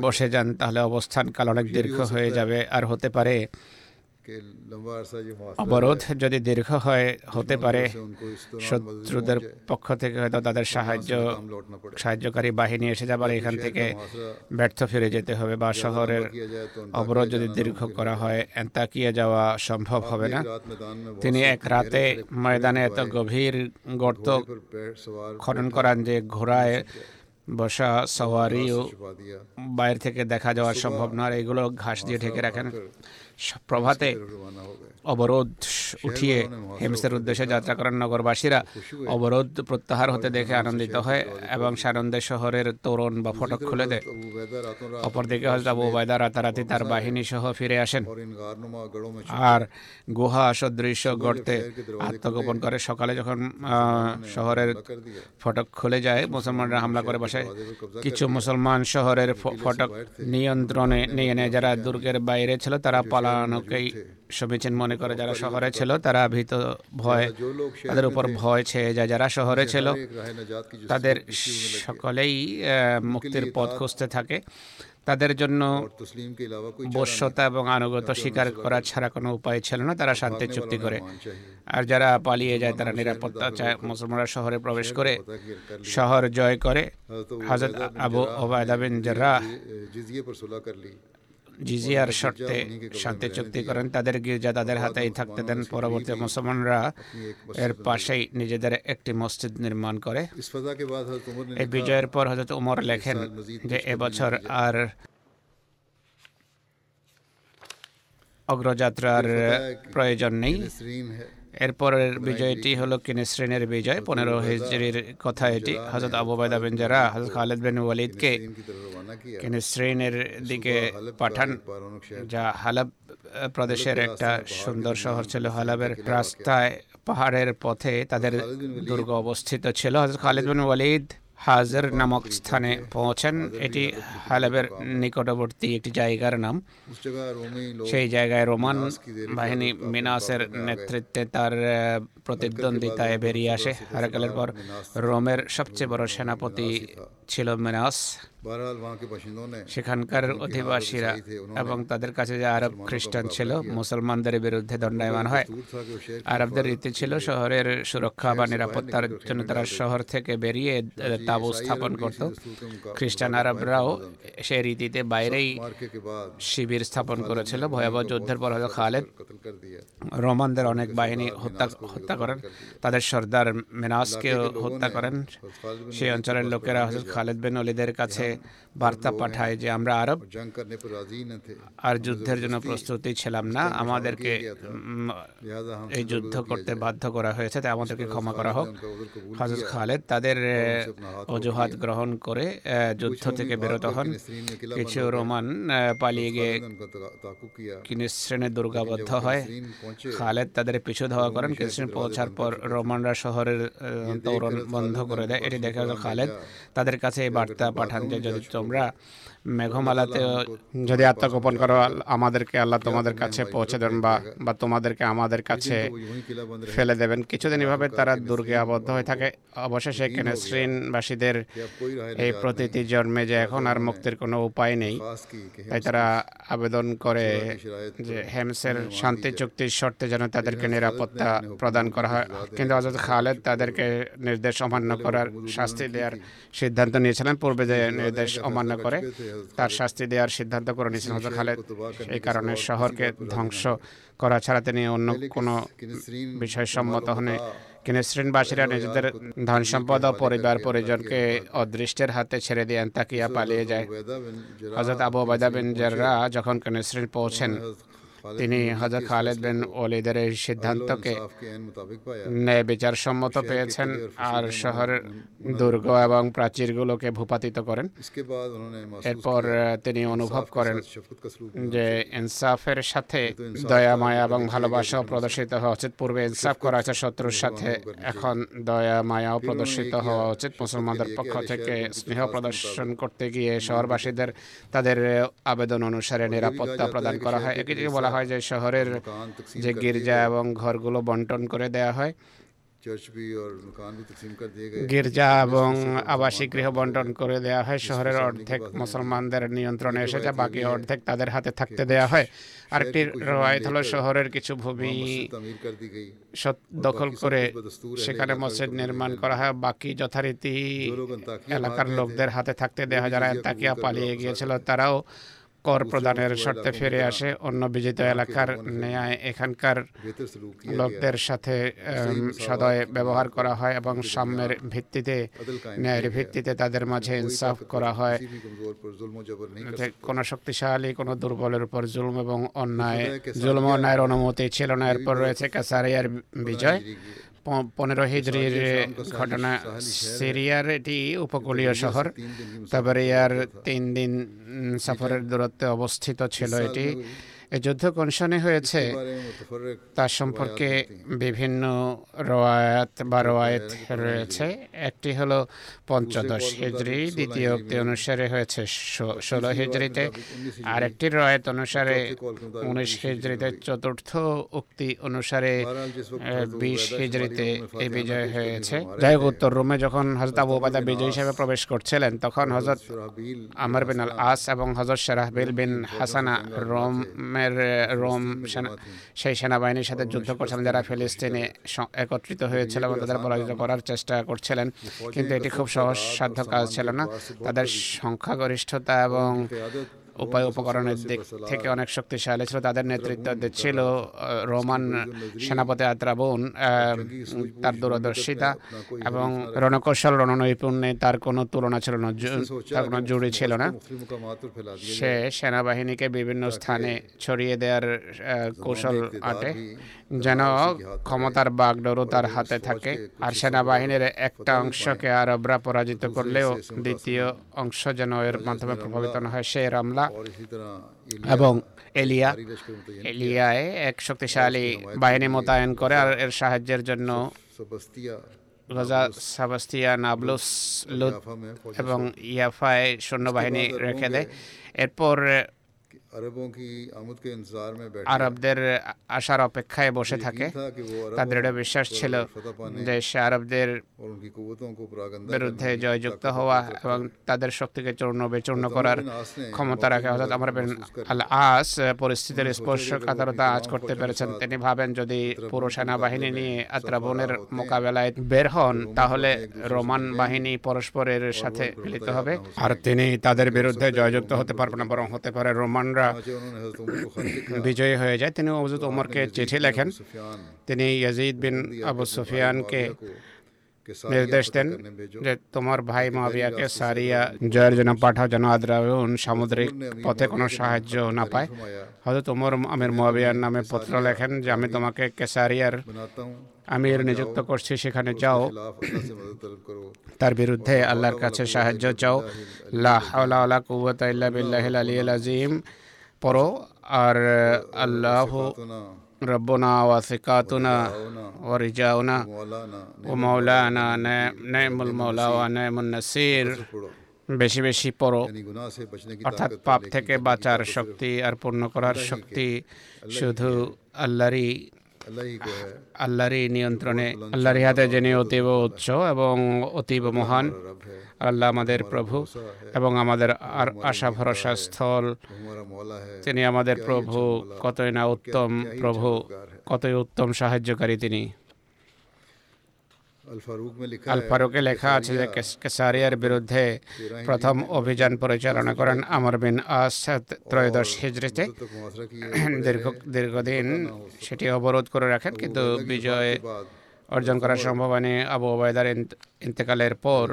বসে যান তাহলে অবস্থানকাল অনেক দীর্ঘ হয়ে যাবে আর হতে পারে অবরোধ যদি দীর্ঘ হয় হতে পারে। শত্রুদের পক্ষ থেকে হয়তো তাদের সাহায্য সাহায্যকারী বাহিনী এসে যাবার এখান থেকে ব্যর্থ ফিরে যেতে হবে বা শহরের অবরোধ যদি দীর্ঘ করা হয় তাকিয়ে যাওয়া সম্ভব হবে না। তিনি এক রাতে ময়দানে এত গভীর গর্ত খনন করান যে ঘোড়ায় বসা সওয়ারিও বাইরে থেকে দেখা যাওয়া সম্ভব না আর এগুলো ঘাস দিয়ে ঢেকে রাখেন। প্রভাতে অবরোধ উঠিয়ে হেমসের উদ্দেশ্যে যাত্রা করেন নগরবাসীরা। অবরোধ প্রত্যাহার হতে দেখে আনন্দিত হয় এবং সানন্দে শহরের তোরণ বা ফটক খুলে দেয়। অপরদিকে হজরত আবু ওবায়দা রাতারাতি তার বাহিনী সহ ফিরে আসেন। আর গুহা সদৃশ্য গড়তে আত্মগোপন করে। সকালে যখন শহরের ফটক খুলে যায় মুসলমানরা হামলা করে বসে কিছু মুসলমান শহরের ফটক নিয়ন্ত্রণে নিয়ে নেয়। যারা দুর্গের বাইরে ছিল তারা পালানোকেই সমীচীন মনে মনে করে যারা শহরে ছিল, তারা ভীত ভয়, তাদের উপর ভয় ছেয়ে যায়। যারা শহরে ছিল, তাদের সকলেই মুক্তির পথ খুঁজতে থাকে। তাদের জন্য বশ্যতা এবং আনুগত স্বীকার করা ছাড়া কোনো উপায় ছিল না। তারা শান্তি চুক্তি করে। আর যারা পালিয়ে যায়, তারা নিরাপত্তা চায়। মুসলমানরা শহরে প্রবেশ করে, শহর জয় করে। হাজর আবু ওবায়দা বিন জার্রাহ জিজিয়ার শর্তে শান্তি চুক্তি করেন তাদের গির্জা তাদের হাতেই থাকতে দেন। পরবর্তী মুসলমানরা এর পাশেই নিজেদের একটি মসজিদ নির্মাণ করে। এই বিজয়ের পর হজরত উমর লেখেন যে এবছর আর অগ্রযাত্রার প্রয়োজন নেই। এরপরের বিজয়টি হলো শ্রেণির বিজয় পনেরো হিজরির কথা এটি। হজরত আবু বাইদা বিন জারা হজরত খালেদ বিন ওয়ালিদকে কিনেসরিনের দিকে পাঠান যা হালাব প্রদেশের একটা সুন্দর শহর ছিল হালাবের রাস্তায় পাহাড়ের পথে তাদের দুর্গ অবস্থিত ছিল। হজরত খালেদ বিন ওয়ালিদ হাজের নামক স্থানে পৌঁছেন। এটি হালেবের নিকটবর্তী একটি জায়গার নাম। সেই জায়গায় রোমান বাহিনী মিনাসের নেতৃত্বে তার প্রতিদ্বন্দ্বিতায় বেরিয়ে আসে। হারাকালের পর রোমের সবচেয়ে বড় সেনাপতি ছিল মিনাস। সেখানকার অধিবাসীরা এবং তাদের কাছে যে আরব খ্রিস্টান ছিল মুসলমানদের বিরুদ্ধে দণ্ডায়মান হয়। আরবদের রীতি ছিল শহরের সুরক্ষা বা নিরাপত্তার জন্য তারা শহর থেকে বেরিয়ে তাবু স্থাপন করত। খ্রিস্টান আরবরাও সেই রীতিতে বাইরেই শিবির স্থাপন করেছিল। ভয়াবহ যুদ্ধের পর হলো খালেদ রোমানদের অনেক বাহিনী হত্যা হত্যা করেন। তাদের সর্দার মেনাসকেও হত্যা করেন। সেই অঞ্চলের লোকেরা হজরত খালেদ বিন অলিদের কাছে বার্তা পাঠায় যে আমরা আরব আর যুদ্ধের জন্য প্রস্তুতি ছিলাম না। আমাদেরকে এই যুদ্ধ করতে বাধ্য করা হয়েছে, তাই আমাদেরকে ক্ষমা করা হোক। হাজর খালেদ তাদের অজুহাত গ্রহণ করে যুদ্ধ থেকে বেরোতে হন। কিছু রোমান পালিয়ে গিয়ে কিনিস্রেনে দুর্গাবদ্ধ হয়। খালেদ তাদের পিছু ধাওয়া করেন। কিনিস্রেন পৌঁছার পর রোমানরা শহরের তোরণ বন্ধ করে দেয়। এটি দেখা খালেদ তাদের কাছে এই বার্তা পাঠান যে যদি তোমরা মেঘমালাতে যদি আত্মগোপন করো আমাদেরকে আল্লাহ তোমাদের কাছে পৌঁছে দেন বা বা তোমাদেরকে আমাদের কাছে ফেলে দেবেন। কিছুদিন এভাবে তারা দুর্গে আবদ্ধ হয়ে থাকে। অবশেষে এখানে শ্রীনবাসীদের এই প্রতিটি জন্মে যে এখন আর মুক্তির কোনো উপায় নেই। তাই তারা আবেদন করে যে হেমসের শান্তি চুক্তির শর্তে যেন তাদেরকে নিরাপত্তা প্রদান করা হয়। কিন্তু হজরত খালেদ তাদেরকে নির্দেশ অমান্য করার শাস্তি দেওয়ার সিদ্ধান্ত নিয়েছিলেন। পূর্বে যে নির্দেশ অমান্য করে তার শাস্তি দেওয়ার সিদ্ধান্ত করে নিয়েছেন হজর খালেদ। এই কারণে শহরকে ধ্বংস করা ছাড়া তিনি অন্য কোনো বিষয় সম্মত হনে কিনেসরিনবাসীরা নিজেদের ধন সম্পদ ও পরিবার পরিজনকে অদৃষ্টের হাতে ছেড়ে দিয়ে তাকিয়া পালিয়ে যায়। হজরত আবু ওবায়দা বিন জাররা যখন কিনেসরিন পৌঁছেন তিনি হজরত খালেদ বিন ওলিদের এই সিদ্ধান্তকে ন্যায় বিচার সম্মত পেয়েছেন আর শহরের দুর্গ এবং প্রাচীরগুলোকে ভূপাতিত করেন। এরপর তিনি অনুভব করেন যে ইনসাফের সাথে দয়া মায়া এবং ভালোবাসাও প্রদর্শিত হওয়া উচিত। পূর্বে ইনসাফ করা আছে শত্রুর সাথে এখন দয়া মায়াও প্রদর্শিত হওয়া উচিত। মুসলমানদের পক্ষ থেকে স্নেহ প্রদর্শন করতে গিয়ে শহরবাসীদের তাদের আবেদন অনুসারে নিরাপত্তা প্রদান করা হয়। বলা হয় যে শহরের যে গির্জা এবং ঘরগুলো বন্টন করে দেয়া হয়। গির্জা এবং আবাসিক গৃহ বন্টন করে দেয়া হয়। শহরের অর্ধেক মুসলমানদের নিয়ন্ত্রণে এসে বাকি অর্ধেক তাদের হাতে থাকতে দেয়া হয়। আরেকটি রয়েত হলো শহরের কিছু ভূমি দখল করে সেখানে মসজিদ নির্মাণ করা হয়। বাকি যথারীতি এলাকার লোকদের হাতে থাকতে দেয়া হয়। যারা তাকিয়া পালিয়ে গিয়েছিল তারাও কর প্রদানের শর্তে ফিরে আসে অন্য বিজিত এলাকার ন্যায় এখানকার লোকদের সাথে সদয় ব্যবহার করা হয় এবং সাম্যের ভিত্তিতে ন্যায়ের ভিত্তিতে তাদের মাঝে ইনসাফ করা হয়। কোনো শক্তিশালী কোনো দুর্বলের উপর জুলুম এবং অন্যায় জুলুম অন্যায়ের অনুমতি ছিল না। এরপর রয়েছে কাসারিয়ার বিজয়। পনেরো হিজড়ির ঘটনা সিরিয়ার এটি উপকূলীয় শহর। তারপরে ইয়ার তিন দিন সফরের দূরত্বে অবস্থিত ছিল এটি। যুদ্ধ কোন সনে হয়েছে? তার সম্পর্কে বিভিন্ন রওয়ায়াত বা রওয়ায়ত রয়েছে। একটি হলো পঞ্চদশ হিজড়ি দ্বিতীয় উক্তি অনুসারে হয়েছে ষোলো হিজড়িতে আর একটি রয়েত অনুসারে উনিশ হিজড়িতে চতুর্থ উক্তি অনুসারে বিশ হিজড়িতে এই বিজয় হয়েছে। যাই হোক, উত্তর রোমে যখন হজরত আবু উবাদা বিজয় হিসেবে প্রবেশ করছিলেন, তখন হজরত আমর বিন আল আস এবং হজরত শারাহবিল বিন হাসানা রোমে ইরানের রোম সেই সেনাবাহিনীর সাথে যুদ্ধ করছিলেন যারা ফিলিস্তিনে একত্রিত হয়েছিল এবং তাদের পরাজিত করার চেষ্টা করছিলেন। কিন্তু এটি খুব সহজ সাধ্য কাজ ছিল না। তাদের সংখ্যাগরিষ্ঠতা এবং উপায় উপকরণের দিক থেকে অনেক শক্তিশালী ছিল তাদের নেতৃত্ব ছিল রোমান সেনাপতি আদ্রাবন তার দূরদর্শিতা এবং রণকৌশল রণনৈপুণ্যে তার কোনো তুলনা ছিল না তার কোনো জুড়ি ছিল না। সে সেনাবাহিনীকে বিভিন্ন স্থানে ছড়িয়ে দেওয়ার কৌশল আটে। যেন ক্ষমতার বাগডোরও তার হাতে থাকে। আর সেনাবাহিনীর একটা অংশকে আরবরা পরাজিত করলেও দ্বিতীয় অংশ যেন এর মাধ্যমে প্রভাবিত না হয়। সে রামলা তালা এবং এলিয়া এলিয়ায় এক শক্তিশালী বাহিনী মোতায়েন করে আর এর সাহায্যের জন্য রাজা সাবাস্তিয়া নাবলুস লুত এবং ইয়াফায় সৈন্যবাহিনী রেখে দেয়। এরপর আরবদের আসার অপেক্ষায় বসে থাকে। তাদের এটা বিশ্বাস ছিল যে সে আরবদের বিরুদ্ধে জয়যুক্ত হওয়া এবং তাদের শক্তিকে চূর্ণ বিচূর্ণ করার ক্ষমতা রাখে। অর্থাৎ আমার আল আস পরিস্থিতির স্পর্শকাতরতা আজ করতে পেরেছেন। তিনি ভাবেন যদি পুরো সেনাবাহিনী নিয়ে আত্রাবনের মোকাবেলায় বের হন তাহলে রোমান বাহিনী পরস্পরের সাথে মিলিত হবে। আর তিনি তাদের বিরুদ্ধে জয়যুক্ত হতে পারবেন না বরং হতে পারে রোমানরা ওমররা বিজয়ী হয়ে যায়। তিনি অবজুত ওমরকে চিঠি লেখেন। তিনি ইয়াজিদ বিন আবু সুফিয়ানকে নির্দেশ দেন যে তোমার ভাই মাবিয়াকে সারিয়া জয়ের জন্য পাঠাও যেন আদ্রাউন সামুদ্রিক পথে কোনো সাহায্য না পায়। হয়তো তোমার আমির মাবিয়ার নামে পত্র লেখেন যে আমি তোমাকে কেসারিয়ার আমির নিযুক্ত করছি সেখানে যাও। তার বিরুদ্ধে আল্লাহর কাছে সাহায্য চাও। লা হাওলা ওয়ালা কুওয়াতা ইল্লা বিল্লাহিল আলিয়্যিল আজিম পড়ো আর আল্লাহ রব্বনা ওয়া সিকাতুনা ওয়া রিজাউনা ও মাওলানা নেমুল মৌলা ও নেমুন নাসির। বেশি বেশি পড়ো। অর্থাৎ পাপ থেকে বাঁচার শক্তি আর পূর্ণ করার শক্তি শুধু আল্লাহরই আল্লাহরই নিয়ন্ত্রণে আল্লাহরই হাতে যিনি অতীব উৎস এবং অতীব মহান আল্লাহ আমাদের প্রভু এবং আমাদের আর আশা ভরসা স্থল। তিনি আমাদের প্রভু কতই না উত্তম প্রভু কতই উত্তম সাহায্যকারী তিনি। আল ফারুকে লেখা আছে যে কেসারিয়ার বিরুদ্ধে প্রথম অভিযান পরিচালনা করেন আমর বিন আস ত্রয়োদশ হিজড়িতে দীর্ঘ দীর্ঘদিন সেটি অবরোধ করে রাখেন কিন্তু বিজয় অর্জন করার সম্ভাবনা আবু ওবায়দার ইন্তেকালের পর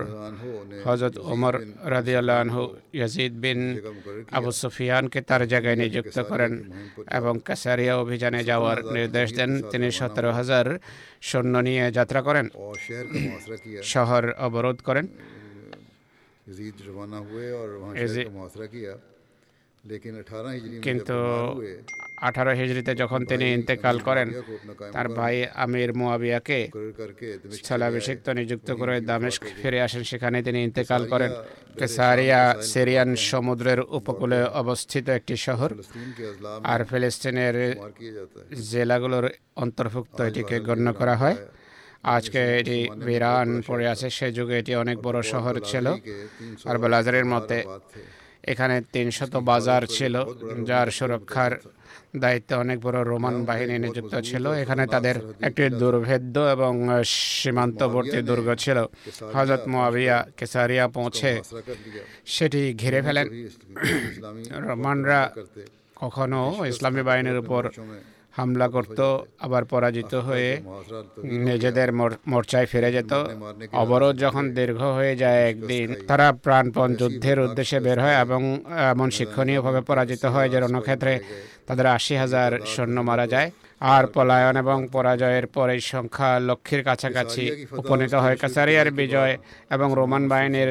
হজরত ওমর রাজিউল্লাহু ইয়াজিদ বিন আবু সুফিয়ানকে তার জায়গায় নিযুক্ত করেন এবং কাসারিয়া অভিযানে যাওয়ার নির্দেশ দেন। তিনি সতেরো হাজার সৈন্য নিয়ে যাত্রা করেন শহর অবরোধ করেন। কিন্তু আঠারো হিজড়িতে যখন তিনি ইন্তেকাল করেন তার ভাই আমির মোয়াবিয়াকে স্থলাভিষিক্ত নিযুক্ত করে দামেস্ক ফিরে আসেন সেখানে তিনি ইন্তেকাল করেন কেসারিয়া সিরিয়ান সমুদ্রের উপকূলে অবস্থিত একটি শহর আর ফিলিস্তিনের জেলাগুলোর অন্তর্ভুক্ত এটিকে গণ্য করা হয় আজকে এটি বিরান পড়ে আছে সে যুগে এটি অনেক বড় শহর ছিল আর বেলাজারের মতে এখানে তিনশত বাজার ছিল, যার সুরক্ষার দায়িত্বে অনেক বড় রোমান বাহিনী নিযুক্ত ছিল। এখানে তাদের একটি দুর্ভেদ্য এবং সীমান্তবর্তী দুর্গ ছিল। হজরত মোয়াবিয়া কেসারিয়া পৌঁছে সেটি ঘিরে ফেলেন। রোমানরা কখনো ইসলামী বাহিনীর উপর হামলা করত আবার পরাজিত হয়ে নিজেদের মোর্চায় ফিরে যেত। অবরোধ যখন দীর্ঘ হয়ে যায় একদিন তারা প্রাণপণ যুদ্ধের উদ্দেশ্যে বের হয় এবং এমন শিক্ষণীয়ভাবে পরাজিত হয় যে রণক্ষেত্রে তাদের আশি হাজার সৈন্য মারা যায়। আর পলায়ন এবং পরাজয়ের পরে সংখ্যা লক্ষ্মীর কাছাকাছি উপনীত হয় কাছারিয়ার বিজয় এবং রোমান বাহিনীর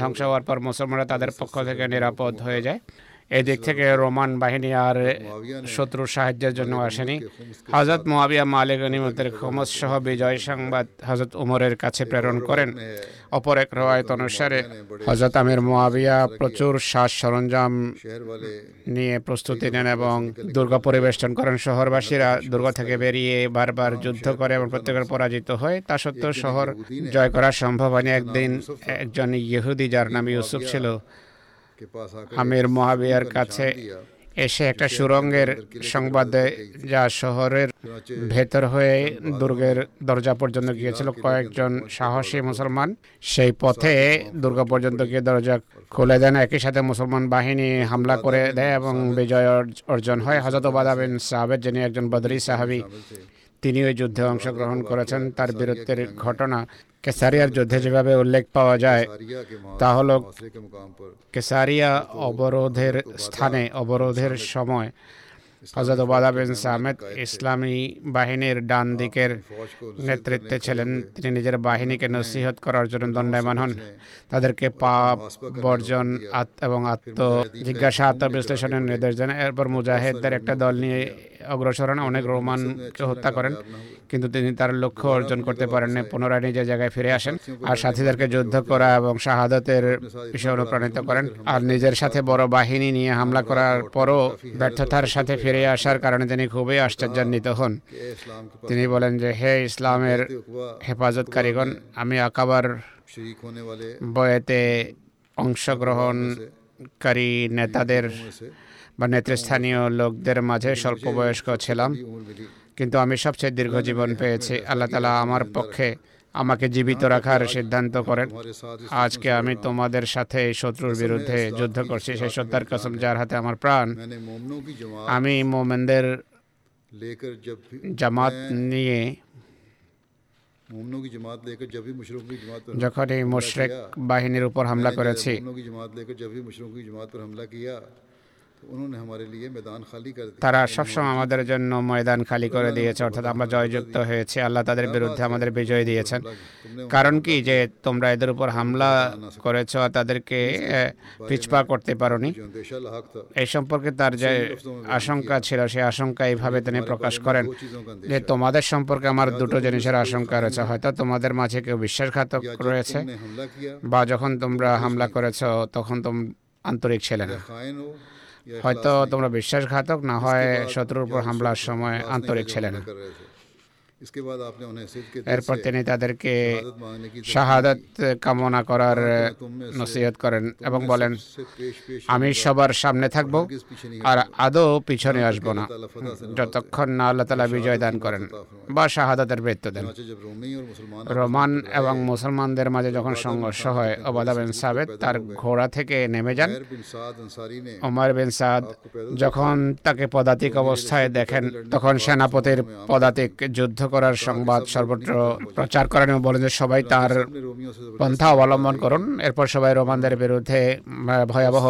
ধ্বংস হওয়ার পর মুসলমানরা তাদের পক্ষ থেকে নিরাপদ হয়ে যায়। এদিক থেকে রোমান বাহিনী আর শত্রুর সাহায্যের জন্য আসেনি। হজরত মোয়াবিয়া মালিক নিমতের খমস সহ বিজয় সংবাদ হজরত উমরের কাছে প্রেরণ করেন। অপর এক রায়ত অনুসারে হজরত আমির মোয়াবিয়া প্রচুর সাজ সরঞ্জাম নিয়ে প্রস্তুতি নেন এবং দুর্গ পরিবেষ্টন করেন। শহরবাসীরা দুর্গ থেকে বেরিয়ে বারবার যুদ্ধ করে এবং প্রত্যেকের পরাজিত হয়। তা সত্ত্বেও শহর জয় করা সম্ভব হয়নি। একদিন একজন ইহুদি যার নাম ইউসুফ ছিল। আমির মহাবিয়ার কাছে এসে একটা সুরঙ্গের সংবাদ দেয়, যা শহরের ভেতর হয়ে দুর্গের দরজা পর্যন্ত গিয়েছিল। কয়েকজন সাহসী মুসলমান সেই পথে দুর্গ পর্যন্ত গিয়ে দরজা খুলে দেন। একই সাথে মুসলমান বাহিনী হামলা করে দেয় এবং বিজয় অর্জন হয়। হজরত ওবাদা বিন যিনি একজন বদরি সাহাবি তিনি ওই যুদ্ধে অংশগ্রহণ করেছেন, তার বীরত্বের ঘটনা কেসারিয়ার যুদ্ধে যেভাবে উল্লেখ পাওয়া যায়, তা হল কেসারিয়া অবরোধের স্থানে, অবরোধের সময় হজরত ওবাদা বিন সামেদ ইসলামী বাহিনীর ডান দিকের নেতৃত্বে ছিলেন। তিনি নিজের বাহিনীকে নসিহত করার জন্য দণ্ডায়মান হন। তাদেরকে পাপ, বর্জন এবং আত্ম জিজ্ঞাসা আত্মবিশ্লেষণের নির্দেশ দেন। এরপর মুজাহিদদের একটা দল নিয়ে অগ্রসর হন অনেক রোমানকে হত্যা করেন। কিন্তু তিনি তার লক্ষ্য অর্জন করতে পারেন না পুনরায় নিজের জায়গায় ফিরে আসেন। আর সাথীদেরকে যুদ্ধ করা এবং শাহাদতের বিষয়ে অনুপ্রাণিত করেন। আর নিজের সাথে বড় বাহিনী নিয়ে হামলা করার পরও ব্যর্থতার সাথে ফিরে আসার কারণে তিনি খুবই আশ্চর্যান্বিত হন। তিনি বলেন যে হে ইসলামের হেফাজতকারীগণ আমি আকাবার বয়েতে অংশগ্রহণকারী নেতাদের বা নেতৃস্থানীয় লোকদের মাঝে স্বল্প বয়স্ক ছিলাম। কিন্তু আমি সবচেয়ে দীর্ঘ জীবন পেয়েছি। আল্লাহ তালা আমার পক্ষে আমাকে জীবিত রাখার সিদ্ধান্ত করেন। আজকে আমি তোমাদের সাথে শত্রুর বিরুদ্ধে যুদ্ধ করছি। সেই সত্যার কসম যার হাতে আমার প্রাণ। আমি মোমেনদের জামাত নিয়ে যখন এই মোশরেক বাহিনীর উপর হামলা করেছি তারা সবসময় আমাদের জন্য ময়দান খালি করে দিয়েছে, অর্থাৎ আমরা জয়যুক্ত হয়েছি, আল্লাহ তাদের বিরুদ্ধে আমাদের বিজয় দিয়েছেন। কারণ কি যে তোমরা এদের উপর হামলা করেছ আর তাদেরকে পিছপা করতে পারোনি। এই সম্পর্কে তার যে আশঙ্কা ছিল, সেই আশঙ্কা এইভাবে তিনি প্রকাশ করেন যে তোমাদের সম্পর্কে আমার দুটো জিনিসের আশঙ্কা রয়েছে। হয়তো তোমাদের মাঝে কেউ বিশ্বাসঘাতক রয়েছে, বা যখন তোমরা হামলা করেছ, তখন তোম আন্তরিক ছিলেন হয়তো তোমরা বিশ্বাসঘাতক না হয় শত্রুর উপর হামলার সময় আন্তরিক ছিলে না। এরপর তিনি তাদেরকে শাহাদাত কামনা করার নসিহত করেন এবং বলেন আমি সবার সামনে থাকব আর আদৌ পিছনে আসব না যতক্ষণ না আল্লাহ তালা বিজয় দান করেন বা শাহাদাতের মৃত্যু দেন রোমান এবং মুসলমানদের মাঝে যখন সংঘর্ষ হয় ওবাদা বিন সাবেদ তার ঘোড়া থেকে নেমে যান ওমর বিন সাদ যখন তাকে পদাতিক অবস্থায় দেখেন তখন সেনাপতির পদাতিক যুদ্ধ করার সংবাদ সর্বত্র প্রচার করেন এবং বলেন যে সবাই তার পন্থা অবলম্বন করুন। এরপর সবাই রোমানদের বিরুদ্ধে ভয়াবহ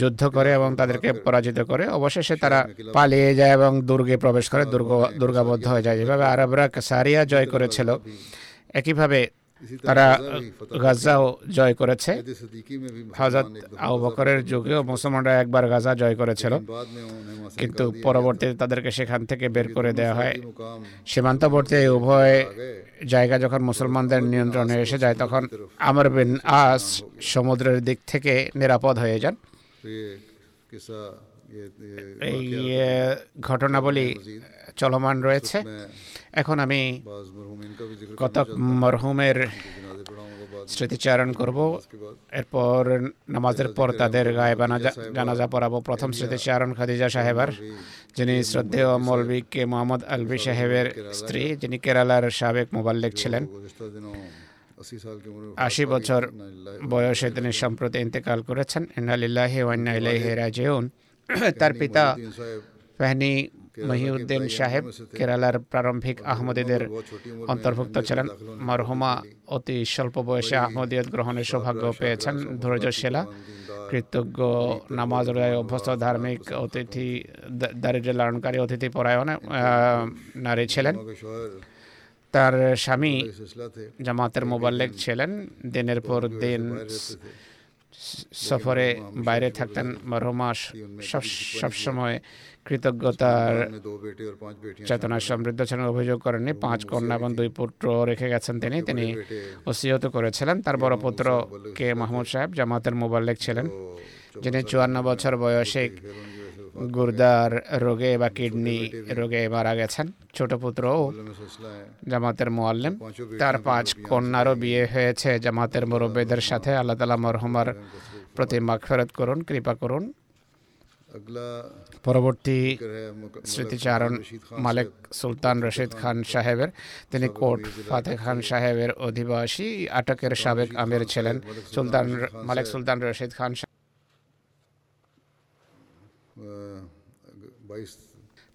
যুদ্ধ করে এবং তাদেরকে পরাজিত করে। অবশেষে তারা পালিয়ে যায় এবং দুর্গে প্রবেশ করে দুর্গ দুর্গাবদ্ধ হয়ে যায়। যেভাবে আরবরা সারিয়া জয় করেছিল একইভাবে তারা গাজা জয় করেছে। হজরত আবু বকরের যুগেও মুসলমানরা একবার গাজা জয় করেছিল। কিন্তু পরবর্তীতে তাদেরকে সেখান থেকে বের করে দেওয়া হয়। সীমান্তবর্তী উভয় জায়গা যখন মুসলমানদের নিয়ন্ত্রণে এসে যায় তখন আমর বিন আস সমুদ্রের দিক থেকে নিরাপদ হয়ে যান। এই ঘটনাবলী চলমান রয়েছে। এখন আমি কতক মরহুমের স্মৃতিচারণ করব। এরপর নামাজের পর তাদের গায়ে জানাজা পড়াবো। প্রথম স্মৃতিচারণ খাদিজা সাহেবার যিনি শ্রদ্ধেয় মৌলবী কে মোহাম্মদ আলবি সাহেবের স্ত্রী যিনি কেরালার সাবেক মোবাল্লিক ছিলেন আশি বছর বয়সে তিনি সম্প্রতি ইন্তেকাল করেছেন। ইন্না ওয়ান্না ইলাইহি রাজিউন। তার পিতা ফাহনি মহিউদ্দিন সাহেব কেরালার প্রারম্ভিক আহমদীদের অন্তর্ভুক্ত ছিলেন মরহুমা অতি স্বল্প বয়সে আহমদীয়ত গ্রহণের সৌভাগ্য পেয়েছেন ধৈর্য শেলা কৃতজ্ঞ নামাজ রায় অভ্যস্ত ধার্মিক অতিথি দারিদ্র লালনকারী অতিথি পরায়ণ নারী ছিলেন তার স্বামী জামাতের মোবাল্লেক ছিলেন দিনের পর দিন সফরে বাইরে থাকতেন মরহুমাস। সবসময় কৃতজ্ঞতার চেতনা সমৃদ্ধ ছিলেন, অভিযোগ করেননি। পাঁচ কন্যা এবং দুই পুত্র রেখে গেছেন তিনি। তিনি ওসিয়ত করেছিলেন। তার বড় পুত্র কে মাহমুদ সাহেব, জামাতের মোবাল্লেক ছিলেন। যিনি চুয়ান্ন বছর বয়সে গুরদার রোগে বা কিডনি রোগে মারা গেছেন। ছোট পুত্রও জামাতের মোয়াল্লেম তার পাঁচ কন্যারও বিয়ে হয়েছে। জামাতের মুরব্বীদের সাথে আল্লাহ তালা মরহমার প্রতি মাগফেরত করুন কৃপা করুন। পরবর্তী স্মৃতিচারণ মালিক সুলতান রশিদ খান সাহেবের। তিনি কোর্ট ফাতে খান সাহেবের অধিবাসী আটকের সাবেক আমির ছিলেন। সুলতান মালিক সুলতান রশিদ খান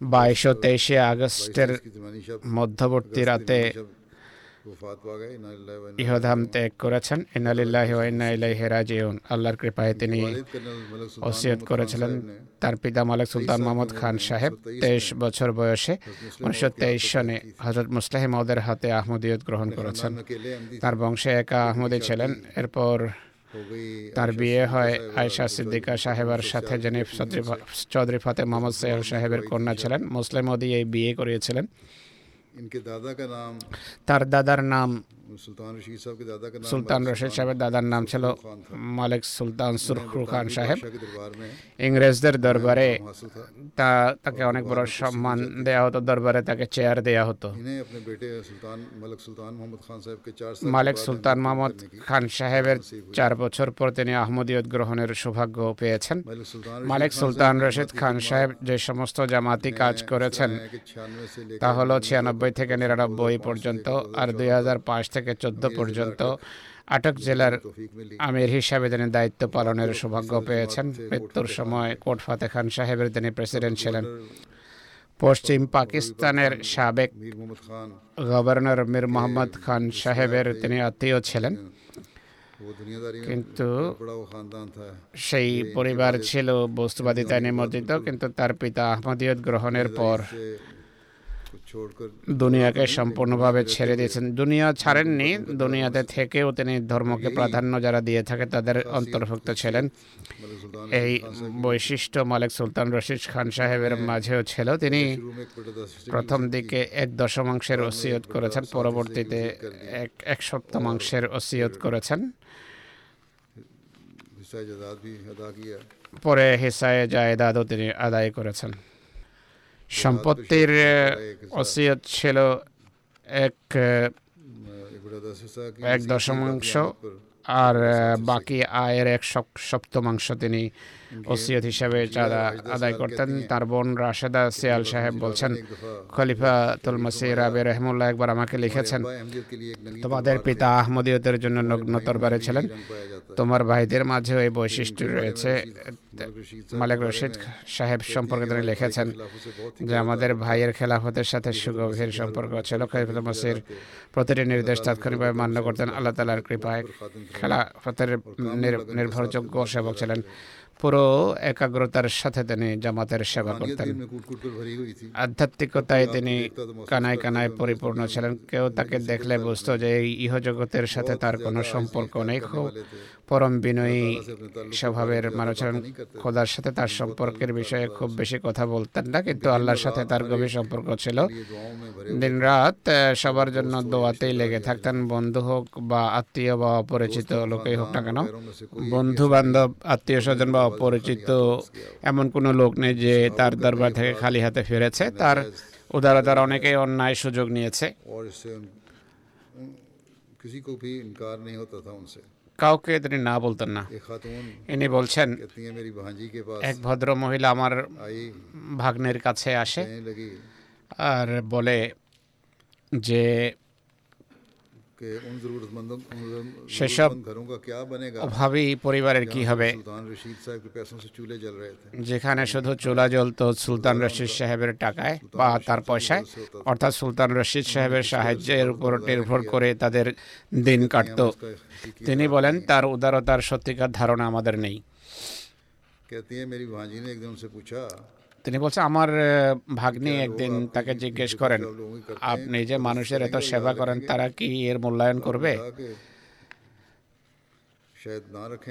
বাইশ ও তেইশে আগস্টের মধ্যবর্তী রাতে ইহধাম ত্যাগ করেছেন। ইনালিল্লাহি ইলাইহি রাজিউন। আল্লাহর কৃপায় তিনি ওসিয়ত করেছিলেন। তার পিতা মালিক সুলতান মোহাম্মদ খান সাহেব তেইশ বছর বয়সে উনিশশো তেইশ সনে হজরত মুসলাহিম হাতে আহমদিয়ত গ্রহণ করেছেন। তার বংশে একা আহমদি ছিলেন। এরপর তার বিয়ে হয় আয়সা সিদ্দিকা সাহেবের সাথে যিনি চৌধুরী ফাতে মোহাম্মদ সাহেব সাহেবের কন্যা ছিলেন মুসলিম মোদী এই বিয়ে করিয়েছিলেন। তার দাদার নাম সুলতান রশিদ সাহেবের দাদার নাম ছিল মালিক সুলতান সুরখুর খান সাহেব। ইংরেজদের দরবারে তা তাকে অনেক বড় সম্মান দেয়া হতো দরবারে তাকে চেয়ার দেয়া হতো। মালিক সুলতান মোহাম্মদ খান সাহেবের চার বছর পর তিনি আহমদীয়ত গ্রহণের সৌভাগ্য পেয়েছেন। মালিক সুলতান রশিদ খান সাহেব যে সমস্ত জামাতি কাজ করেছেন তা হলো ছিয়ানব্বই থেকে নিরানব্বই পর্যন্ত আর দুই হাজার পাঁচ থেকে থেকে চোদ্দ পর্যন্ত আটক জেলার আমির হিসাবে তিনি দায়িত্ব পালনের সৌভাগ্য পেয়েছেন। মৃত্যুর সময় কোট ফাতে খান সাহেবের তিনি প্রেসিডেন্ট ছিলেন। পশ্চিম পাকিস্তানের সাবেক গভর্নর মীর মোহাম্মদ খান সাহেবের তিনি আত্মীয় ছিলেন। কিন্তু সেই পরিবার ছিল বস্তুবাদিতায় নিমজ্জিত কিন্তু তার পিতা আহমদীয়ত গ্রহণের পর দুনিয়াকে সম্পূর্ণভাবে ছেড়ে দিয়েছেন। দুনিয়া ছাড়েননি। দুনিয়াতে থেকেও তিনি ধর্মকে প্রাধান্য যারা দিয়ে থাকে, তাদের অন্তর্ভুক্ত ছিলেন। এই বৈশিষ্ট্য মালিক সুলতান রশিদ খান সাহেবের মাঝেও ছিল। তিনি প্রথম দিকে এক দশমাংশের ওসিয়ত করেছেন, পরবর্তীতে এক এক সপ্তমাংশের ওসিয়ত করেছেন। পরে হিসায় জায়দাদও তিনি আদায় করেছেন। সম্পত্তির ওসিয়ত ছিল এক এক দশমাংশ আর বাকি আয়ের এক সপ্তমাংশ তিনি ওসিয়ত হিসাবে যারা আদায় করতেন তার বোন রাশেদা সিয়াল সাহেব বলছেন খলিফা তুল মাসি রাবে রহমুল্লাহ একবার আমাকে লিখেছেন তোমাদের পিতা আহমদীয়তের জন্য নগ্ন তরবারে ছিলেন। তোমার ভাইদের মাঝেও এই বৈশিষ্ট্য রয়েছে মালিক রশিদ সাহেব সম্পর্কে তিনি লিখেছেন যে আমাদের ভাইয়ের খেলাফতের সাথে সুগভীর সম্পর্ক ছিল। খলিফুল মাসির প্রতিটি নির্দেশ তাৎক্ষণিকভাবে মান্য করতেন আল্লাহ তালার কৃপায় খেলাফতের নির্ভরযোগ্য সেবক ছিলেন পুরো একাগ্রতার সাথে তিনি জামাতের সেবা করতেন। আধ্যাত্মিকতায় তিনি কানায় কানায় পরিপূর্ণ ছিলেন। কেউ তাকে দেখলে বুঝতো যে এই ইহজগতের সাথে তার কোনো সম্পর্ক নেই। খুব পরম বিনয়ী স্বভাবের মানুষ ছিলেন খোদার সাথে তার সম্পর্কের বিষয়ে খুব বেশি কথা বলতেন না কিন্তু আল্লাহর সাথে তার গভীর সম্পর্ক ছিল ये दुआओं में भरे দিন রাত সবার জন্য দোয়াতেই লেগে থাকতেন বন্ধু হোক বা আত্মীয় বা অপরিচিত লোকেই হোক না কেন पैरों में से कोई বন্ধু বান্ধব আত্মীয় স্বজন বা অপরিচিত এমন কোনো লোক নেই যে তার দরবার থেকে খালি হাতে ফিরেছে তার উদারতার অনেকেই অন্যায় সুযোগ নিয়েছে और इससे उन- उन- किसी को भी इनकार नहीं होता था उनसे কাউকে তিনি না বলতেন না। ইনি বলছেন এক ভদ্র মহিলা আমার ভাগ্নের কাছে আসে আর বলে যে সেসব जरूरतमंद घरों का क्या बनेगा অভাবী পরিবারের কি হবে सुल्तान रशीद साहब के पैसों से चूल्हे जल रहे थे যেখানে শুধু চুলা জ্বলতো সুলতান রশিদ সাহেবের টাকায় বা তার পয়সায় অর্থাৎ সুলতান রশিদ সাহেবের সাহায্যের উপর নির্ভর করে তাদের দিন কাটত उसका हकीकी তিনি বলেন তার উদারতার সত্যিকার ধারণা আমাদের নেই कहती है मेरी भांजी ने एक दिन उनसे पूछा তিনি বলছেন আমার ভাগ্নি একদিন তাকে জিজ্ঞেস করেন আপনি যে মানুষের এত সেবা করেন তারা কি এর মূল্যায়ন করবে?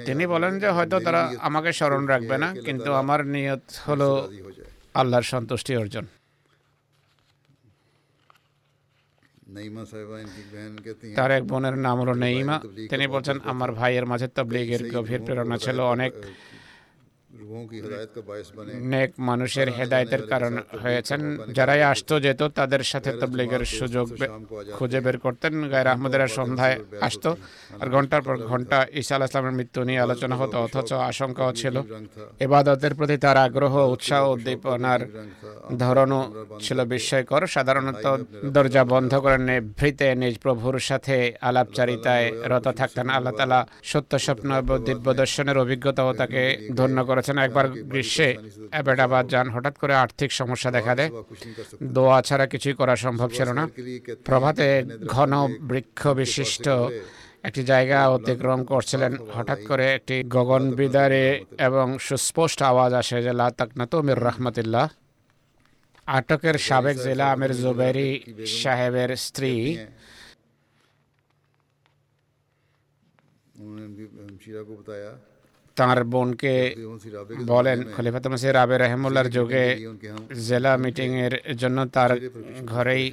তিনি বলেন যে হয়তো তারা আমাকে স্মরণ রাখবে না কিন্তু আমার নিয়ত হলো আল্লাহর সন্তুষ্টি অর্জন। তার এক বোনের নাম হলো নেইমা। তিনি বলছেন আমার ভাইয়ের মাঝে তবলিগের গভীর প্রেরণা ছিল অনেক নেক মানুষের হেদায়তের কারণ হয়েছেন যারাই আসতো যেত তাদের সাথে তবলিগের সুযোগ খুঁজে বের করতেন গায়ের আহমদেরা সন্ধ্যায় আসতো আর ঘণ্টার পর ঘণ্টা ঈসা আল ইসলামের মৃত্যু নিয়ে আলোচনা হতো অথচ আশঙ্কাও ছিল এবাদতের প্রতি তার আগ্রহ উৎসাহ উদ্দীপনার ধরনও ছিল বিস্ময়কর সাধারণত দরজা বন্ধ করে নেভৃতে নিজ প্রভুর সাথে আলাপচারিতায় রত থাকতেন আল্লাহ তালা সত্য স্বপ্ন দিব্য দর্শনের অভিজ্ঞতাও তাকে ধন্য করে করেছেন একবার গ্রীষ্মে অ্যাবেটাবাদ যান হঠাৎ করে আর্থিক সমস্যা দেখা দেয় वह कुछ नहीं कर सकता দোয়া ছাড়া কিছুই করা সম্ভব ছিল না के लिए कहते প্রভাতে ঘন বৃক্ষ বিশিষ্ট একটি জায়গা অতিক্রম করছিলেন হঠাৎ করে একটি গগন বিদারে এবং সুস্পষ্ট আওয়াজ আসে যে লা তাকনাতু মির রহমতুল্লাহ আটকের সাবেক জেলা আমির জুবেরি সাহেবের স্ত্রী उन्होंने उनकी शीरा को बताया তাঁর বোনকে বলেন খলিফাত মাসির আবে রহমুল্লার যুগে জেলা মিটিংয়ের জন্য তার ঘরেই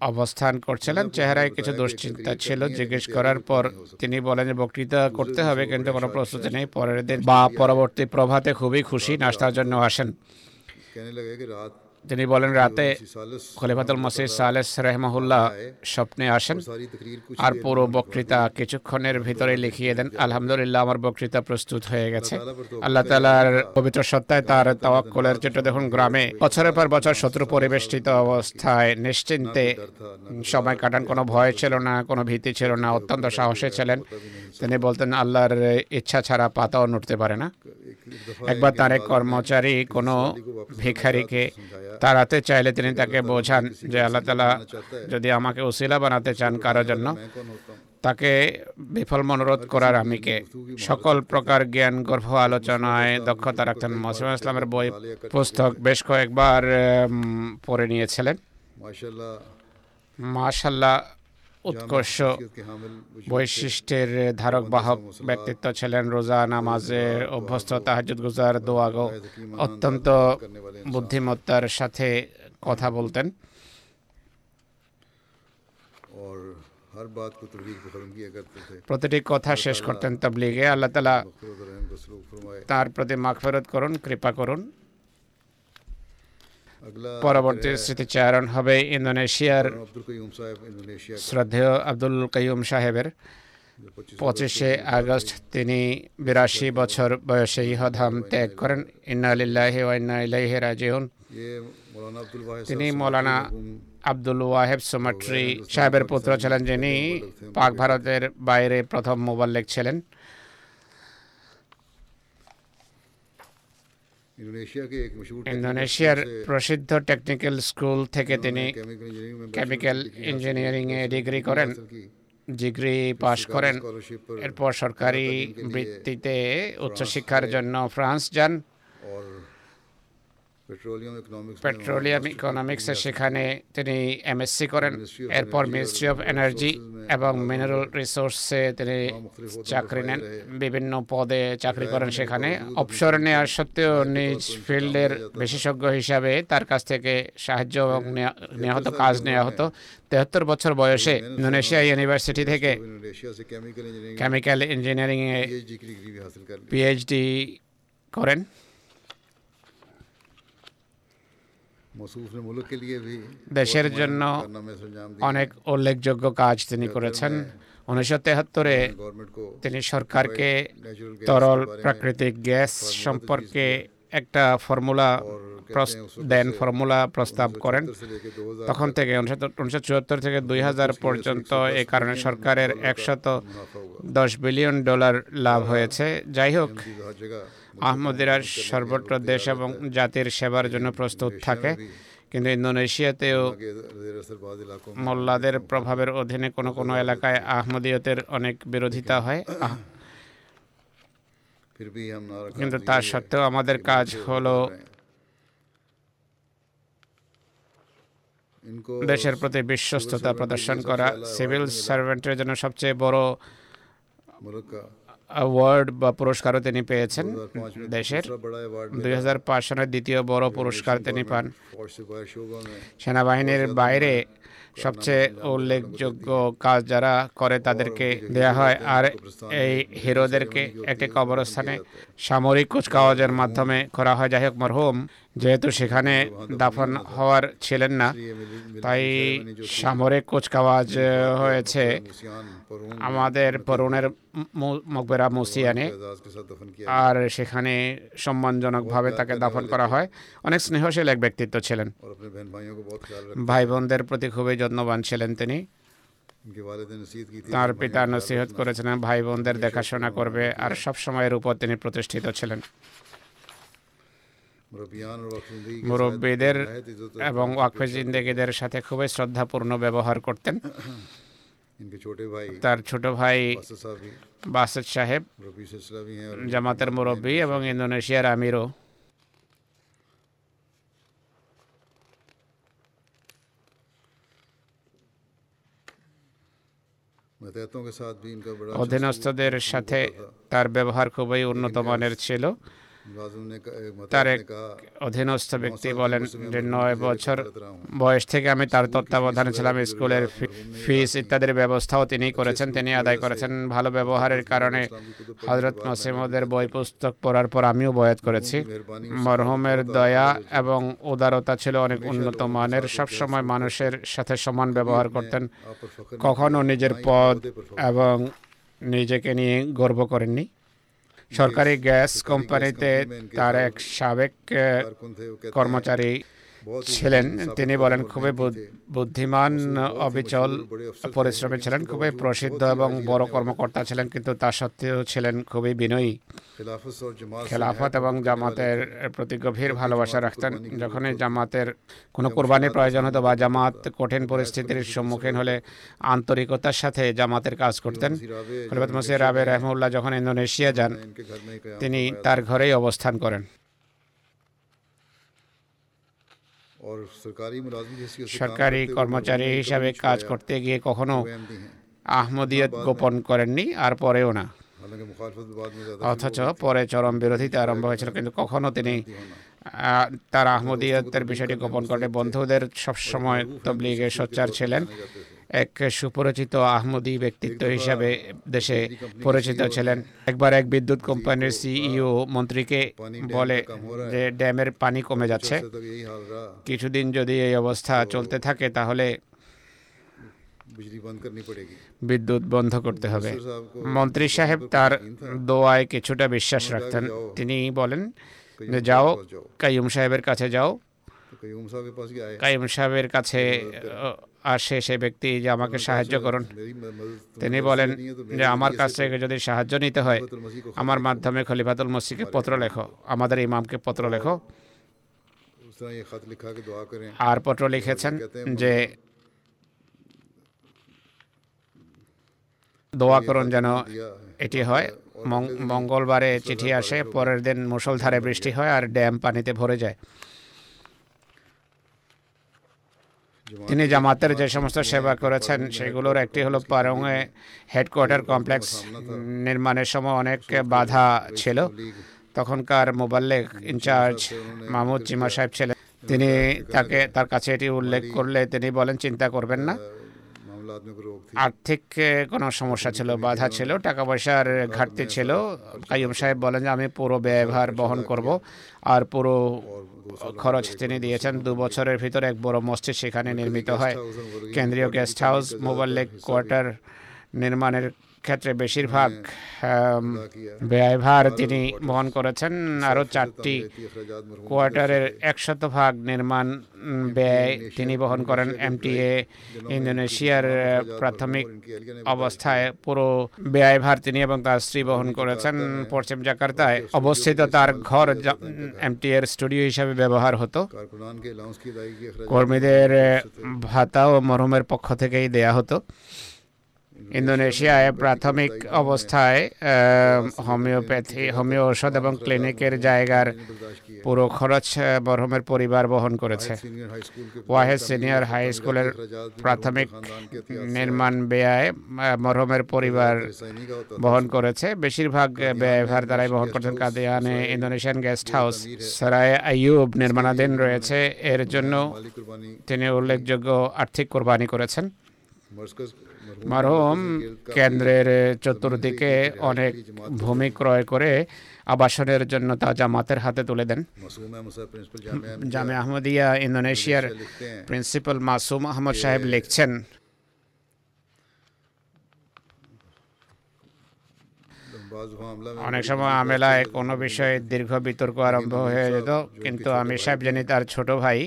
অবস্থান করছিলেন। চেহারায় কিছু দুশ্চিন্তা ছিল। জিজ্ঞেস করার পর তিনি বলেন যে, বক্তৃতা করতে হবে, কিন্তু কোনো প্রস্তুতি নেই। পরের দিন বা পরবর্তী প্রভাতে খুবই খুশি, নাস্তার জন্য আসেন। তিনি বলেন রাতে খলিফাতুল মসিদ সালেস রহমহুল্লাহ স্বপ্নে আসেন আর পুরো বক্তৃতা কিছুক্ষণের ভিতরে লিখিয়ে দেন আলহামদুলিল্লাহ আমার বক্তৃতা প্রস্তুত হয়ে গেছে। আল্লাহ তালার পবিত্র সত্তায় তার তাওয়াক্কলের যেটা দেখুন গ্রামে বছরের পর বছর শত্রু পরিবেষ্টিত অবস্থায় নিশ্চিন্তে সময় কাটান কোনো ভয় ছিল না কোনো ভীতি ছিল না অত্যন্ত সাহসে ছিলেন। তিনি বলতেন আল্লাহর ইচ্ছা ছাড়া পাতাও নড়তে পারে না। একবার তার এক কর্মচারী কোনো ভিখারিকে তাড়াতে চাইলে তিনি তাকে বোঝান যে আল্লাহ তালা যদি আমাকে উশিলা বানাতে চান কারও জন্য তাকে বিফল মনোরোধ করার আমি কে সকল প্রকার জ্ঞান গর্ভ আলোচনায় দক্ষতা রাখতেন। মসিম ইসলামের বই পুস্তক বেশ কয়েকবার পড়ে নিয়েছিলেন। মাশাল্লাহ উৎকর্ষ বৈশিষ্ট্যের ধারক বাহক ব্যক্তিত্ব ছিলেন রোজা নামাজের অভ্যস্ত তাহাজুদ গুজার দোয়াগো। অত্যন্ত বুদ্ধিমত্তার সাথে কথা বলতেন। প্রতিটি কথা শেষ করতেন তবলিগে। আল্লাহ তালা তার প্রতি মাখফেরত করুন, কৃপা করুন। পরবর্তী স্মৃতিচারণ হবে ইন্দোনেশিয়ার শ্রদ্ধেয় আব্দুল কাইম সাহেবের পঁচিশে আগস্ট তিনি বিরাশি বছর বয়সে ইহধাম ত্যাগ করেন। ইন্নালিল্লাহি ওয়াইন্না রাজিউন। তিনি মৌলানা আব্দুল ওয়াহেব সোমাট্রি সাহেবের পুত্র ছিলেন যিনি পাক ভারতের বাইরে প্রথম মোবাল্লেক ছিলেন। ইন্দোনেশিয়ার প্রসিদ্ধ টেকনিক্যাল স্কুল থেকে তিনি কেমিক্যাল ইঞ্জিনিয়ারিংয়ে ডিগ্রি করেন। ডিগ্রি পাশ করেন। এরপর সরকারি বৃত্তিতে উচ্চশিক্ষার জন্য ফ্রান্স যান। পেট্রোলিয়াম ইকোনমিক্সে সেখানে তিনি এমএসসি করেন এরপর মিনিস্ট্রি অফ এনার্জি এবং মিনারেল রিসোর্সে তিনি চাকরি নেন বিভিন্ন পদে চাকরি করেন সেখানে। অবসর নেওয়ার সত্ত্বেও নিজ ফিল্ডের বিশেষজ্ঞ হিসাবে তার কাছ থেকে সাহায্য এবং নেওয়া হতো কাজ নেওয়া হতো। তেহাত্তর বছর বয়সে ইন্দোনেশিয়া ইউনিভার্সিটি থেকে কেমিক্যাল ইঞ্জিনিয়ারিংয়ে পিএইচডি করেন। দেশের জন্য অনেক উল্লেখযোগ্য কাজ তিনি করেছেন। উনিশশো তেহাত্তরে তিনি সরকারকে তরল প্রাকৃতিক গ্যাস সম্পর্কে একটা ফর্মুলা দেন ফর্মুলা প্রস্তাব করেন। তখন থেকে উনিশশো চুয়াত্তর থেকে দুই হাজার পর্যন্ত এ কারণে সরকারের একশত দশ বিলিয়ন ডলার লাভ হয়েছে। যাই হোক আহমদিরার সর্বত্র দেশ এবং জাতির সেবার জন্য প্রস্তুত থাকে। কিন্তু ইন্দোনেশিয়াতেও মোল্লাদের প্রভাবের অধীনে কোনো কোনো এলাকায় আহমদীয়তের অনেক বিরোধিতা হয়। কিন্তু তার সত্ত্বেও আমাদের কাজ হলো দেশের প্রতি বিশ্বস্ততা প্রদর্শন করা সিভিল সার্ভেন্টের জন্য সবচেয়ে বড় অ্যাওয়ার্ড বা পুরস্কারও তিনি পেয়েছেন দেশের। দুই হাজার পাঁচ সালের দ্বিতীয় বড় পুরস্কার তিনি পান। সেনাবাহিনীর বাইরে সবচেয়ে উল্লেখযোগ্য কাজ যারা করে তাদেরকে দেয়া হয়। আর এই হিরোদেরকে একটি কবরস্থানে সামরিক কুচকাওয়াজের মাধ্যমে করা হয়। যাই হোক মরহুম যেহেতু সেখানে দাফন হওয়ার ছিলেন না, তাই সামরিক কুচকাওয়াজ হয়েছে আমাদের পরুণের মকবেরা মুসিয়ানে। আর সেখানে সম্মানজনকভাবে তাকে দাফন করা হয়। অনেক স্নেহশীল এক ব্যক্তিত্ব ছিলেন। ভাই বোনদের প্রতি খুবই যত্নবান ছিলেন তিনি। তার পিতা নসিহত করেছিলেন ভাই বোনদের দেখাশোনা করবে, আর সবসময়ের উপর তিনি প্রতিষ্ঠিত ছিলেন। মুরব্বীদের এবং ওয়াকফে জিন্দেগীদের সাথে খুবই শ্রদ্ধাপূর্ণ ব্যবহার করতেন। তার ছোট ভাই বাসেদ সাহেব, জামাতের মুরব্বী এবং ইন্দোনেশিয়ার আমিরও। অধীনস্থদের সাথে তার ব্যবহার খুবই উন্নত মানের ছিল। তার এক অধীনস্থ ব্যক্তি বলেন যে নয় বছর বয়স থেকে আমি তার তত্ত্বাবধানে ছিলাম স্কুলের ফিস ইত্যাদির ব্যবস্থাও তিনি করেছেন তিনি আদায় করেছেন ভালো ব্যবহারের কারণে হজরত মাসিমদের বই পুস্তক পড়ার পর আমিও বয়াত করেছি। মরহুমের দয়া এবং উদারতা ছিল অনেক উন্নত মানের। সবসময় মানুষের সাথে সমান ব্যবহার করতেন। কখনো নিজের পদ এবং নিজেকে নিয়ে গর্ব করেননি। সরকারি গ্যাস কোম্পানিতে তার এক সাবেক কর্মচারী ছিলেন। তিনি বলেন খুবই বুদ্ধিমান অবিচল পরিশ্রমী ছিলেন খুবই প্রসিদ্ধ এবং বড় কর্মকর্তা ছিলেন কিন্তু তা সত্ত্বেও ছিলেন খুবই বিনয়ী। খেলাফত এবং জামাতের প্রতি গভীর ভালোবাসা রাখতেন। যখনই জামাতের কোনো কোরবানির প্রয়োজন হতো বা জামাত কঠিন পরিস্থিতির সম্মুখীন হলে আন্তরিকতার সাথে জামাতের কাজ করতেন। মসির রাবে রহমুল্লাহ যখন ইন্দোনেশিয়া যান তিনি তার ঘরেই অবস্থান করেন। সরকারি কর্মচারী হিসাবে কাজ করতে গিয়ে কখনো আহমদিয়ত গোপন করেননি আর পরেও না অথচ পরে চরম বিরোধিতা আরম্ভ হয়েছিল কিন্তু কখনো তিনি তার আহমদিয়তের বিষয়টি গোপন করেন বন্ধুদের সবসময় তবলিগে সোচ্চার ছিলেন এক সুপরিচিত আহমদি ব্যক্তিত্ব হিসাবে দেশে পরিচিত ছিলেন। একবার এক বিদ্যুৎ কোম্পানির সিইও মন্ত্রীকে বলে যে ড্যামের পানি কমে যাচ্ছে। কিছুদিন যদি এই অবস্থা চলতে থাকে তাহলে বিদ্যুৎ বন্ধ করতে হবে। মন্ত্রী সাহেব তার দোয়ায় কিছুটা বিশ্বাস রাখতেন। তিনি বলেন যে যাও কাইম সাহেবের কাছে যাও। কাইম সাহেবের কাছে আর সে সে ব্যক্তি যে আমাকে সাহায্য করুন। তিনি বলেন যে, আমার কাছ থেকে যদি সাহায্য নিতে হয়, আমার মাধ্যমে খলিফাতুল মসজিদকে পত্র লেখো, আমাদের ইমামকে পত্র লেখো। আর পত্র লিখেছেন যে, দোয়া করুন যেন এটি হয়। মঙ্গলবারে চিঠি আসে, পরের দিন মুসলধারে বৃষ্টি হয় আর ড্যাম পানিতে ভরে যায়। তিনি জামাতের যে সমস্ত সেবা করেছেন, সেগুলোর একটি হলো পারংয়ে হেডকোয়ার্টার কমপ্লেক্স নির্মাণের সময় অনেক বাধা ছিল। তখনকার মোবাল্লেক ইনচার্জ মাহমুদ চিমা সাহেব ছিলেন। তিনি তাকে, তার কাছে এটি উল্লেখ করলে তিনি বলেন, চিন্তা করবেন না। আর্থিক কোনো সমস্যা ছিল বাধা ছিল টাকা পয়সার ঘাটতি ছিল। কাইম সাহেব বলেন যে আমি পুরো ব্যয়ভার বহন করব। আর পুরো খরচ তিনি দিয়েছেন দু বছরের ভিতরে এক বড় মসজিদ সেখানে নির্মিত হয়। কেন্দ্রীয় গেস্ট হাউস মোবাল্লেক কোয়ার্টার নির্মাণের ক্ষেত্রে বেশিরভাগ ব্যয়ভার তিনি বহন করেছেন। আরও চারটি কোয়ার্টারের একশত ভাগ নির্মাণ ব্যয় তিনি বহন করেন। এমটিএ ইন্দোনেশিয়ার প্রাথমিক অবস্থায় পুরো ব্যয়ভার তিনি এবং তার স্ত্রী বহন করেছেন পশ্চিম জাকার্তায়। অবস্থিত তার ঘর এমটিএর স্টুডিও হিসাবে ব্যবহার হতো। কর্মীদের ভাতাও মরমের পক্ষ থেকেই দেয়া হতো। ইন্দোনেশিয়ায় প্রাথমিক অবস্থায় হোমিওপ্যাথি, হোমিও ঔষধ এবং ক্লিনিকের জায়গার পুরো খরচ বরহমের পরিবার বহন করেছে। ওয়াহেদ সিনিয়র হাই স্কুলের প্রাথমিক নির্মাণ ব্যয় মরহমের পরিবার বহন করেছে। বেশিরভাগ ব্যয়ভার দ্বারাই বহন করছেন কাদিয়ানে ইন্দোনেশিয়ান গেস্ট হাউস। সারায় আইয়ুব নির্মাণাধীন রয়েছে। এর জন্য তিনি উল্লেখযোগ্য আর্থিক কোরবানি করেছেন। মারহুম কেন্দ্রের চতুর্দিকে অনেক ভূমি ক্রয় করে আবাসনের জন্য তা জামাতের হাতে তুলে দেন। জামে আহমদিয়া ইন্দোনেশিয়ার প্রিন্সিপাল মাসুম আহমদ সাহেব লিখছেন। অনেক সময় আমেলায় কোনো বিষয়ে দীর্ঘ বিতর্ক আরম্ভ হয়ে যেত, কিন্তু আমি সাহেব জানি তার ছোট ভাই,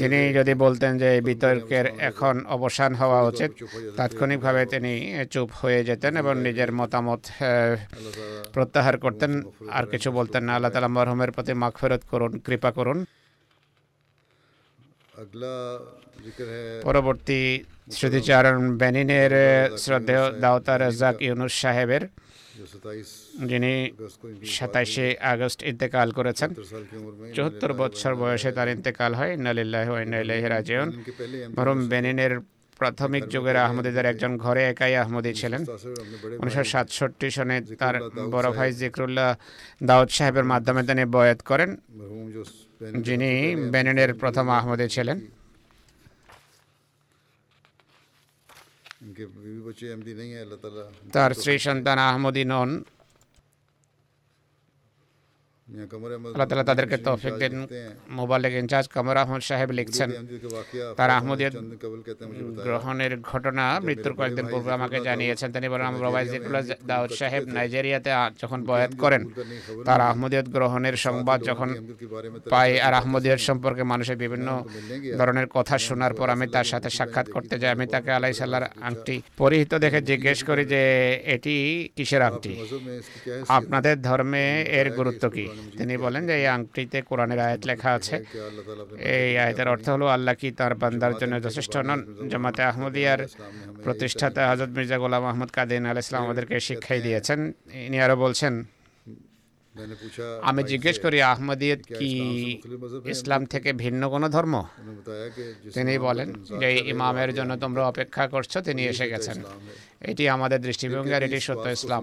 তিনি যদি বলতেন যে এই বিতর্কের এখন অবসান হওয়া উচিত, তাৎক্ষণিকভাবে তিনি চুপ হয়ে যেতেন এবং নিজের মতামত প্রত্যাহার করতেন। আর কিছু বলতেন না। আল্লাহ তালা মরহমের প্রতি মাগফেরত করুন, কৃপা করুন। পরবর্তী স্মৃতিচারণ বেনিনের শ্রদ্ধেয় দাওতা রাজাক ইউনুস সাহেবের যিনি সাতাইশে আগস্ট ইন্তেকাল করেছেন, চুয়াত্তর বছর বয়সে তার ইন্তেকাল হয়। নালিল্লাহ ইলাইহি বেনিনের প্রাথমিক যুগের আহমদীদের একজন ঘরে একাই আহমদী ছিলেন। উনিশশো সাতষট্টি সনে তার বড় ভাই জিকরুল্লাহ দাউদ সাহেবের মাধ্যমে তিনি বয়াত করেন, যিনি বেনিনের প্রথম আহমদী ছিলেন। তার স্ত্রী সন্তান আহমদী নন আল্লাহ তাদেরকে তৌফিক দিন মোবালেক ইনচার্জ কামর আহমদ সাহেব লিখছেন তার আহমদিয়ত গ্রহণের ঘটনা মৃত্যুর কয়েকদিন পূর্বে আমাকে জানিয়েছেন তিনি বলেন আমার দাউদ সাহেব নাইজেরিয়াতে যখন বয়াত করেন তার আহমদিয়ত গ্রহণের সংবাদ যখন পাই আর আহমদিয়ত সম্পর্কে মানুষের বিভিন্ন ধরনের কথা শোনার পর আমি তার সাথে সাক্ষাৎ করতে যাই আমি তাকে আলাই সাল্লার আংটি পরিহিত দেখে জিজ্ঞেস করি যে এটি কিসের আংটি আপনাদের ধর্মে এর গুরুত্ব কী তিনি বলেন যে এই আংটিতে কোরআনের আয়াত লেখা আছে। এই আয়াতের অর্থ হলো আল্লাহ কি তার বান্দার জন্য যথেষ্ট নন? জামাতে আহমদিয়ার প্রতিষ্ঠাতা হজরত মির্জা গোলাম আহমদ কাদিন আল ইসলাম আমাদেরকে শিক্ষাই দিয়েছেন। ইনি আরও বলছেন আমি জিজ্ঞেস করি আহমদিয়ত কি ইসলাম থেকে ভিন্ন কোন ধর্ম? তিনি বলেন যে ইমামের জন্য তোমরা অপেক্ষা করছ তিনি এসে গেছেন। এটি আমাদের দৃষ্টিভঙ্গি আর এটি সত্য ইসলাম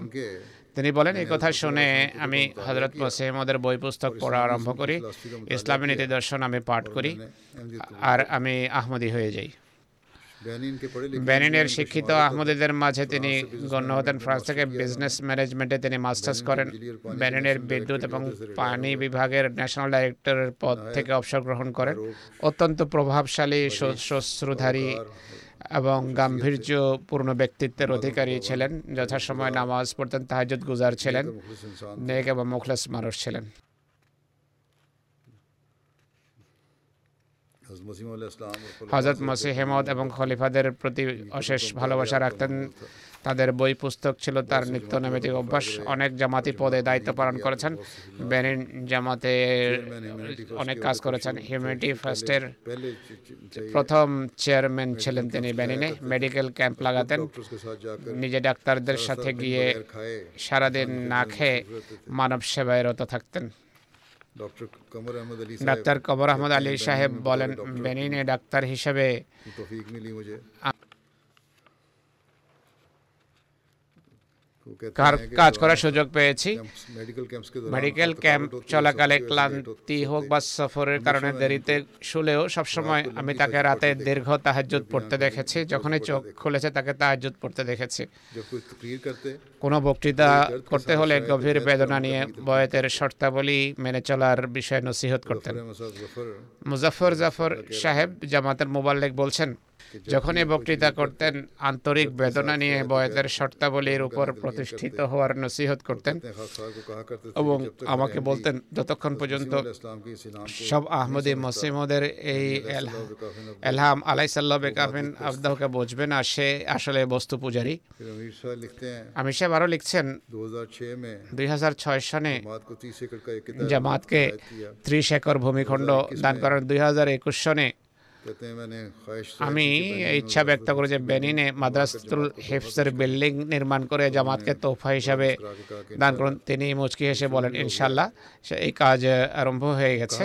তিনি বলেন এই কথা শুনে আমি হজরত মসেহমদের বই পুস্তক পড়া আরম্ভ করি ইসলামী নীতি দর্শন আমি পাঠ করি আর আমি আহমদি হয়ে যাই। বেনিনের শিক্ষিত আহমদীদের মাঝে তিনি গণ্য হতেন ফ্রান্স থেকে বিজনেস ম্যানেজমেন্টে তিনি মাস্টার্স করেন। বেনিনের বিদ্যুৎ এবং পানি বিভাগের ন্যাশনাল ডাইরেক্টরের পদ থেকে অবসর গ্রহণ করেন। অত্যন্ত প্রভাবশালী শ্বশ্রুধারী এবং গাম্ভীর্যপূর্ণ ব্যক্তিত্বের অধিকারী ছিলেন যথাসময় নামাজ পড়তেন তাহাজুদ গুজার ছিলেন নেক এবং মুখলাস মানুষ ছিলেন। হজরত মসিহমদ এবং খলিফাদের প্রতি অশেষ ভালোবাসা রাখতেন। তাদের বই পুস্তক ছিল তার নিত্য নৈমিত্তিক অভ্যাস। অনেক জামাতি পদে দায়িত্ব পালন করেছেন। বেনিন জামাতে অনেক কাজ করেছেন। হিউম্যানিটি ফার্স্টের প্রথম চেয়ারম্যান ছিলেন তিনি বেনিনে। Medical camp লাগাতেন। নিজে ডাক্তারদের সাথে গিয়ে সারাদিন না খেয়ে মানব সেবায় রত থাকতেন ডাক্তার কমর আহমদ আলী সাহেব বলেন বেনিনে ডাক্তার হিসেবে কাজ করার সুযোগ পেয়েছি। মেডিকেল ক্যাম্প চলাকালে ক্লান্তি হোক বা সফরের কারণে দেরিতে শুলেও সবসময় আমি তাকে রাতে দীর্ঘ তাহাজুদ পড়তে দেখেছি। যখনই চোখ খুলেছে তাকে তাহাজুদ পড়তে দেখেছি। কোনো বক্তৃতা করতে হলে গভীর বেদনা নিয়ে বয়তের শর্তাবলী মেনে চলার বিষয়ে নসিহত করতেন। মুজাফর জাফর সাহেব জামাতের মোবাল্লেক বলছেন যখনই বক্তৃতা করতেন আন্তরিক বেদনা নিয়ে বয়সের শর্তাবলীর উপর প্রতিষ্ঠিত হওয়ার নসিহত করতেন। এবং আমাকে বলতেন যতক্ষণ পর্যন্ত সব আহমদি মসিমদের এই এলহাম আলাই সাল্লাহ বেকাফিন আবদাহকে বুঝবে না সে আসলে বস্তু পূজারি। আমি সাহেব আরও লিখছেন দুই হাজার ছয় সনে জামাতকে ত্রিশ একর ভূমিখণ্ড দান করেন। দুই হাজার একুশ সনে আমি ইচ্ছা ব্যক্ত করি যে বেনিনে মাদ্রাসুল হেফসের বিল্ডিং নির্মাণ করে জামাতকে তোফা হিসাবে দান করুন। তিনি মুচকি হেসে বলেন ইনশাল্লাহ এই কাজ আরম্ভ হয়ে গেছে।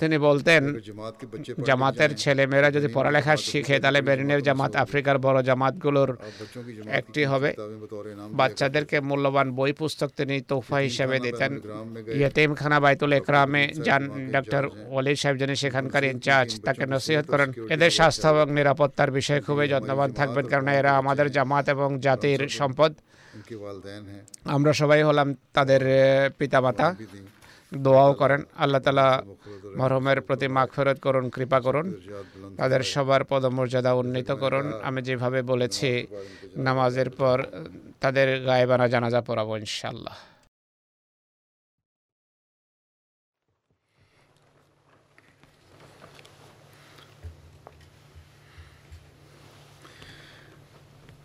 তিনি বলতেন জামাতের ছেলে মেয়েরা যদি পড়ালেখা শিখে তাহলে বেনিনের জামাত আফ্রিকার বড় জামাতগুলোর একটি হবে। বাচ্চাদেরকে মূল্যবান বই পুস্তক তিনি তোফা হিসাবে দিতেন। ইয়েতেমখানা বাইতুল একরামে যান ডক্টর ওলি সাহেব যিনি সেখানকার ইনচার্জ তাকে নসিহত করেন এদের স্বাস্থ্য এবং নিরাপত্তার বিষয়ে খুবই যত্নবান থাকবেন কারণ এরা আমাদের জামাত এবং জাতির সম্পদ। আমরা সবাই হলাম তাদের পিতামাতা। দোয়াও করেন আল্লাহ তালা মরহমের প্রতি মাগফেরত করুন কৃপা করুন। তাদের সবার পদমর্যাদা উন্নীত করুন। আমি যেভাবে বলেছি নামাজের পর তাদের গায়েবানা জানাজা পড়াবো ইনশাল্লাহ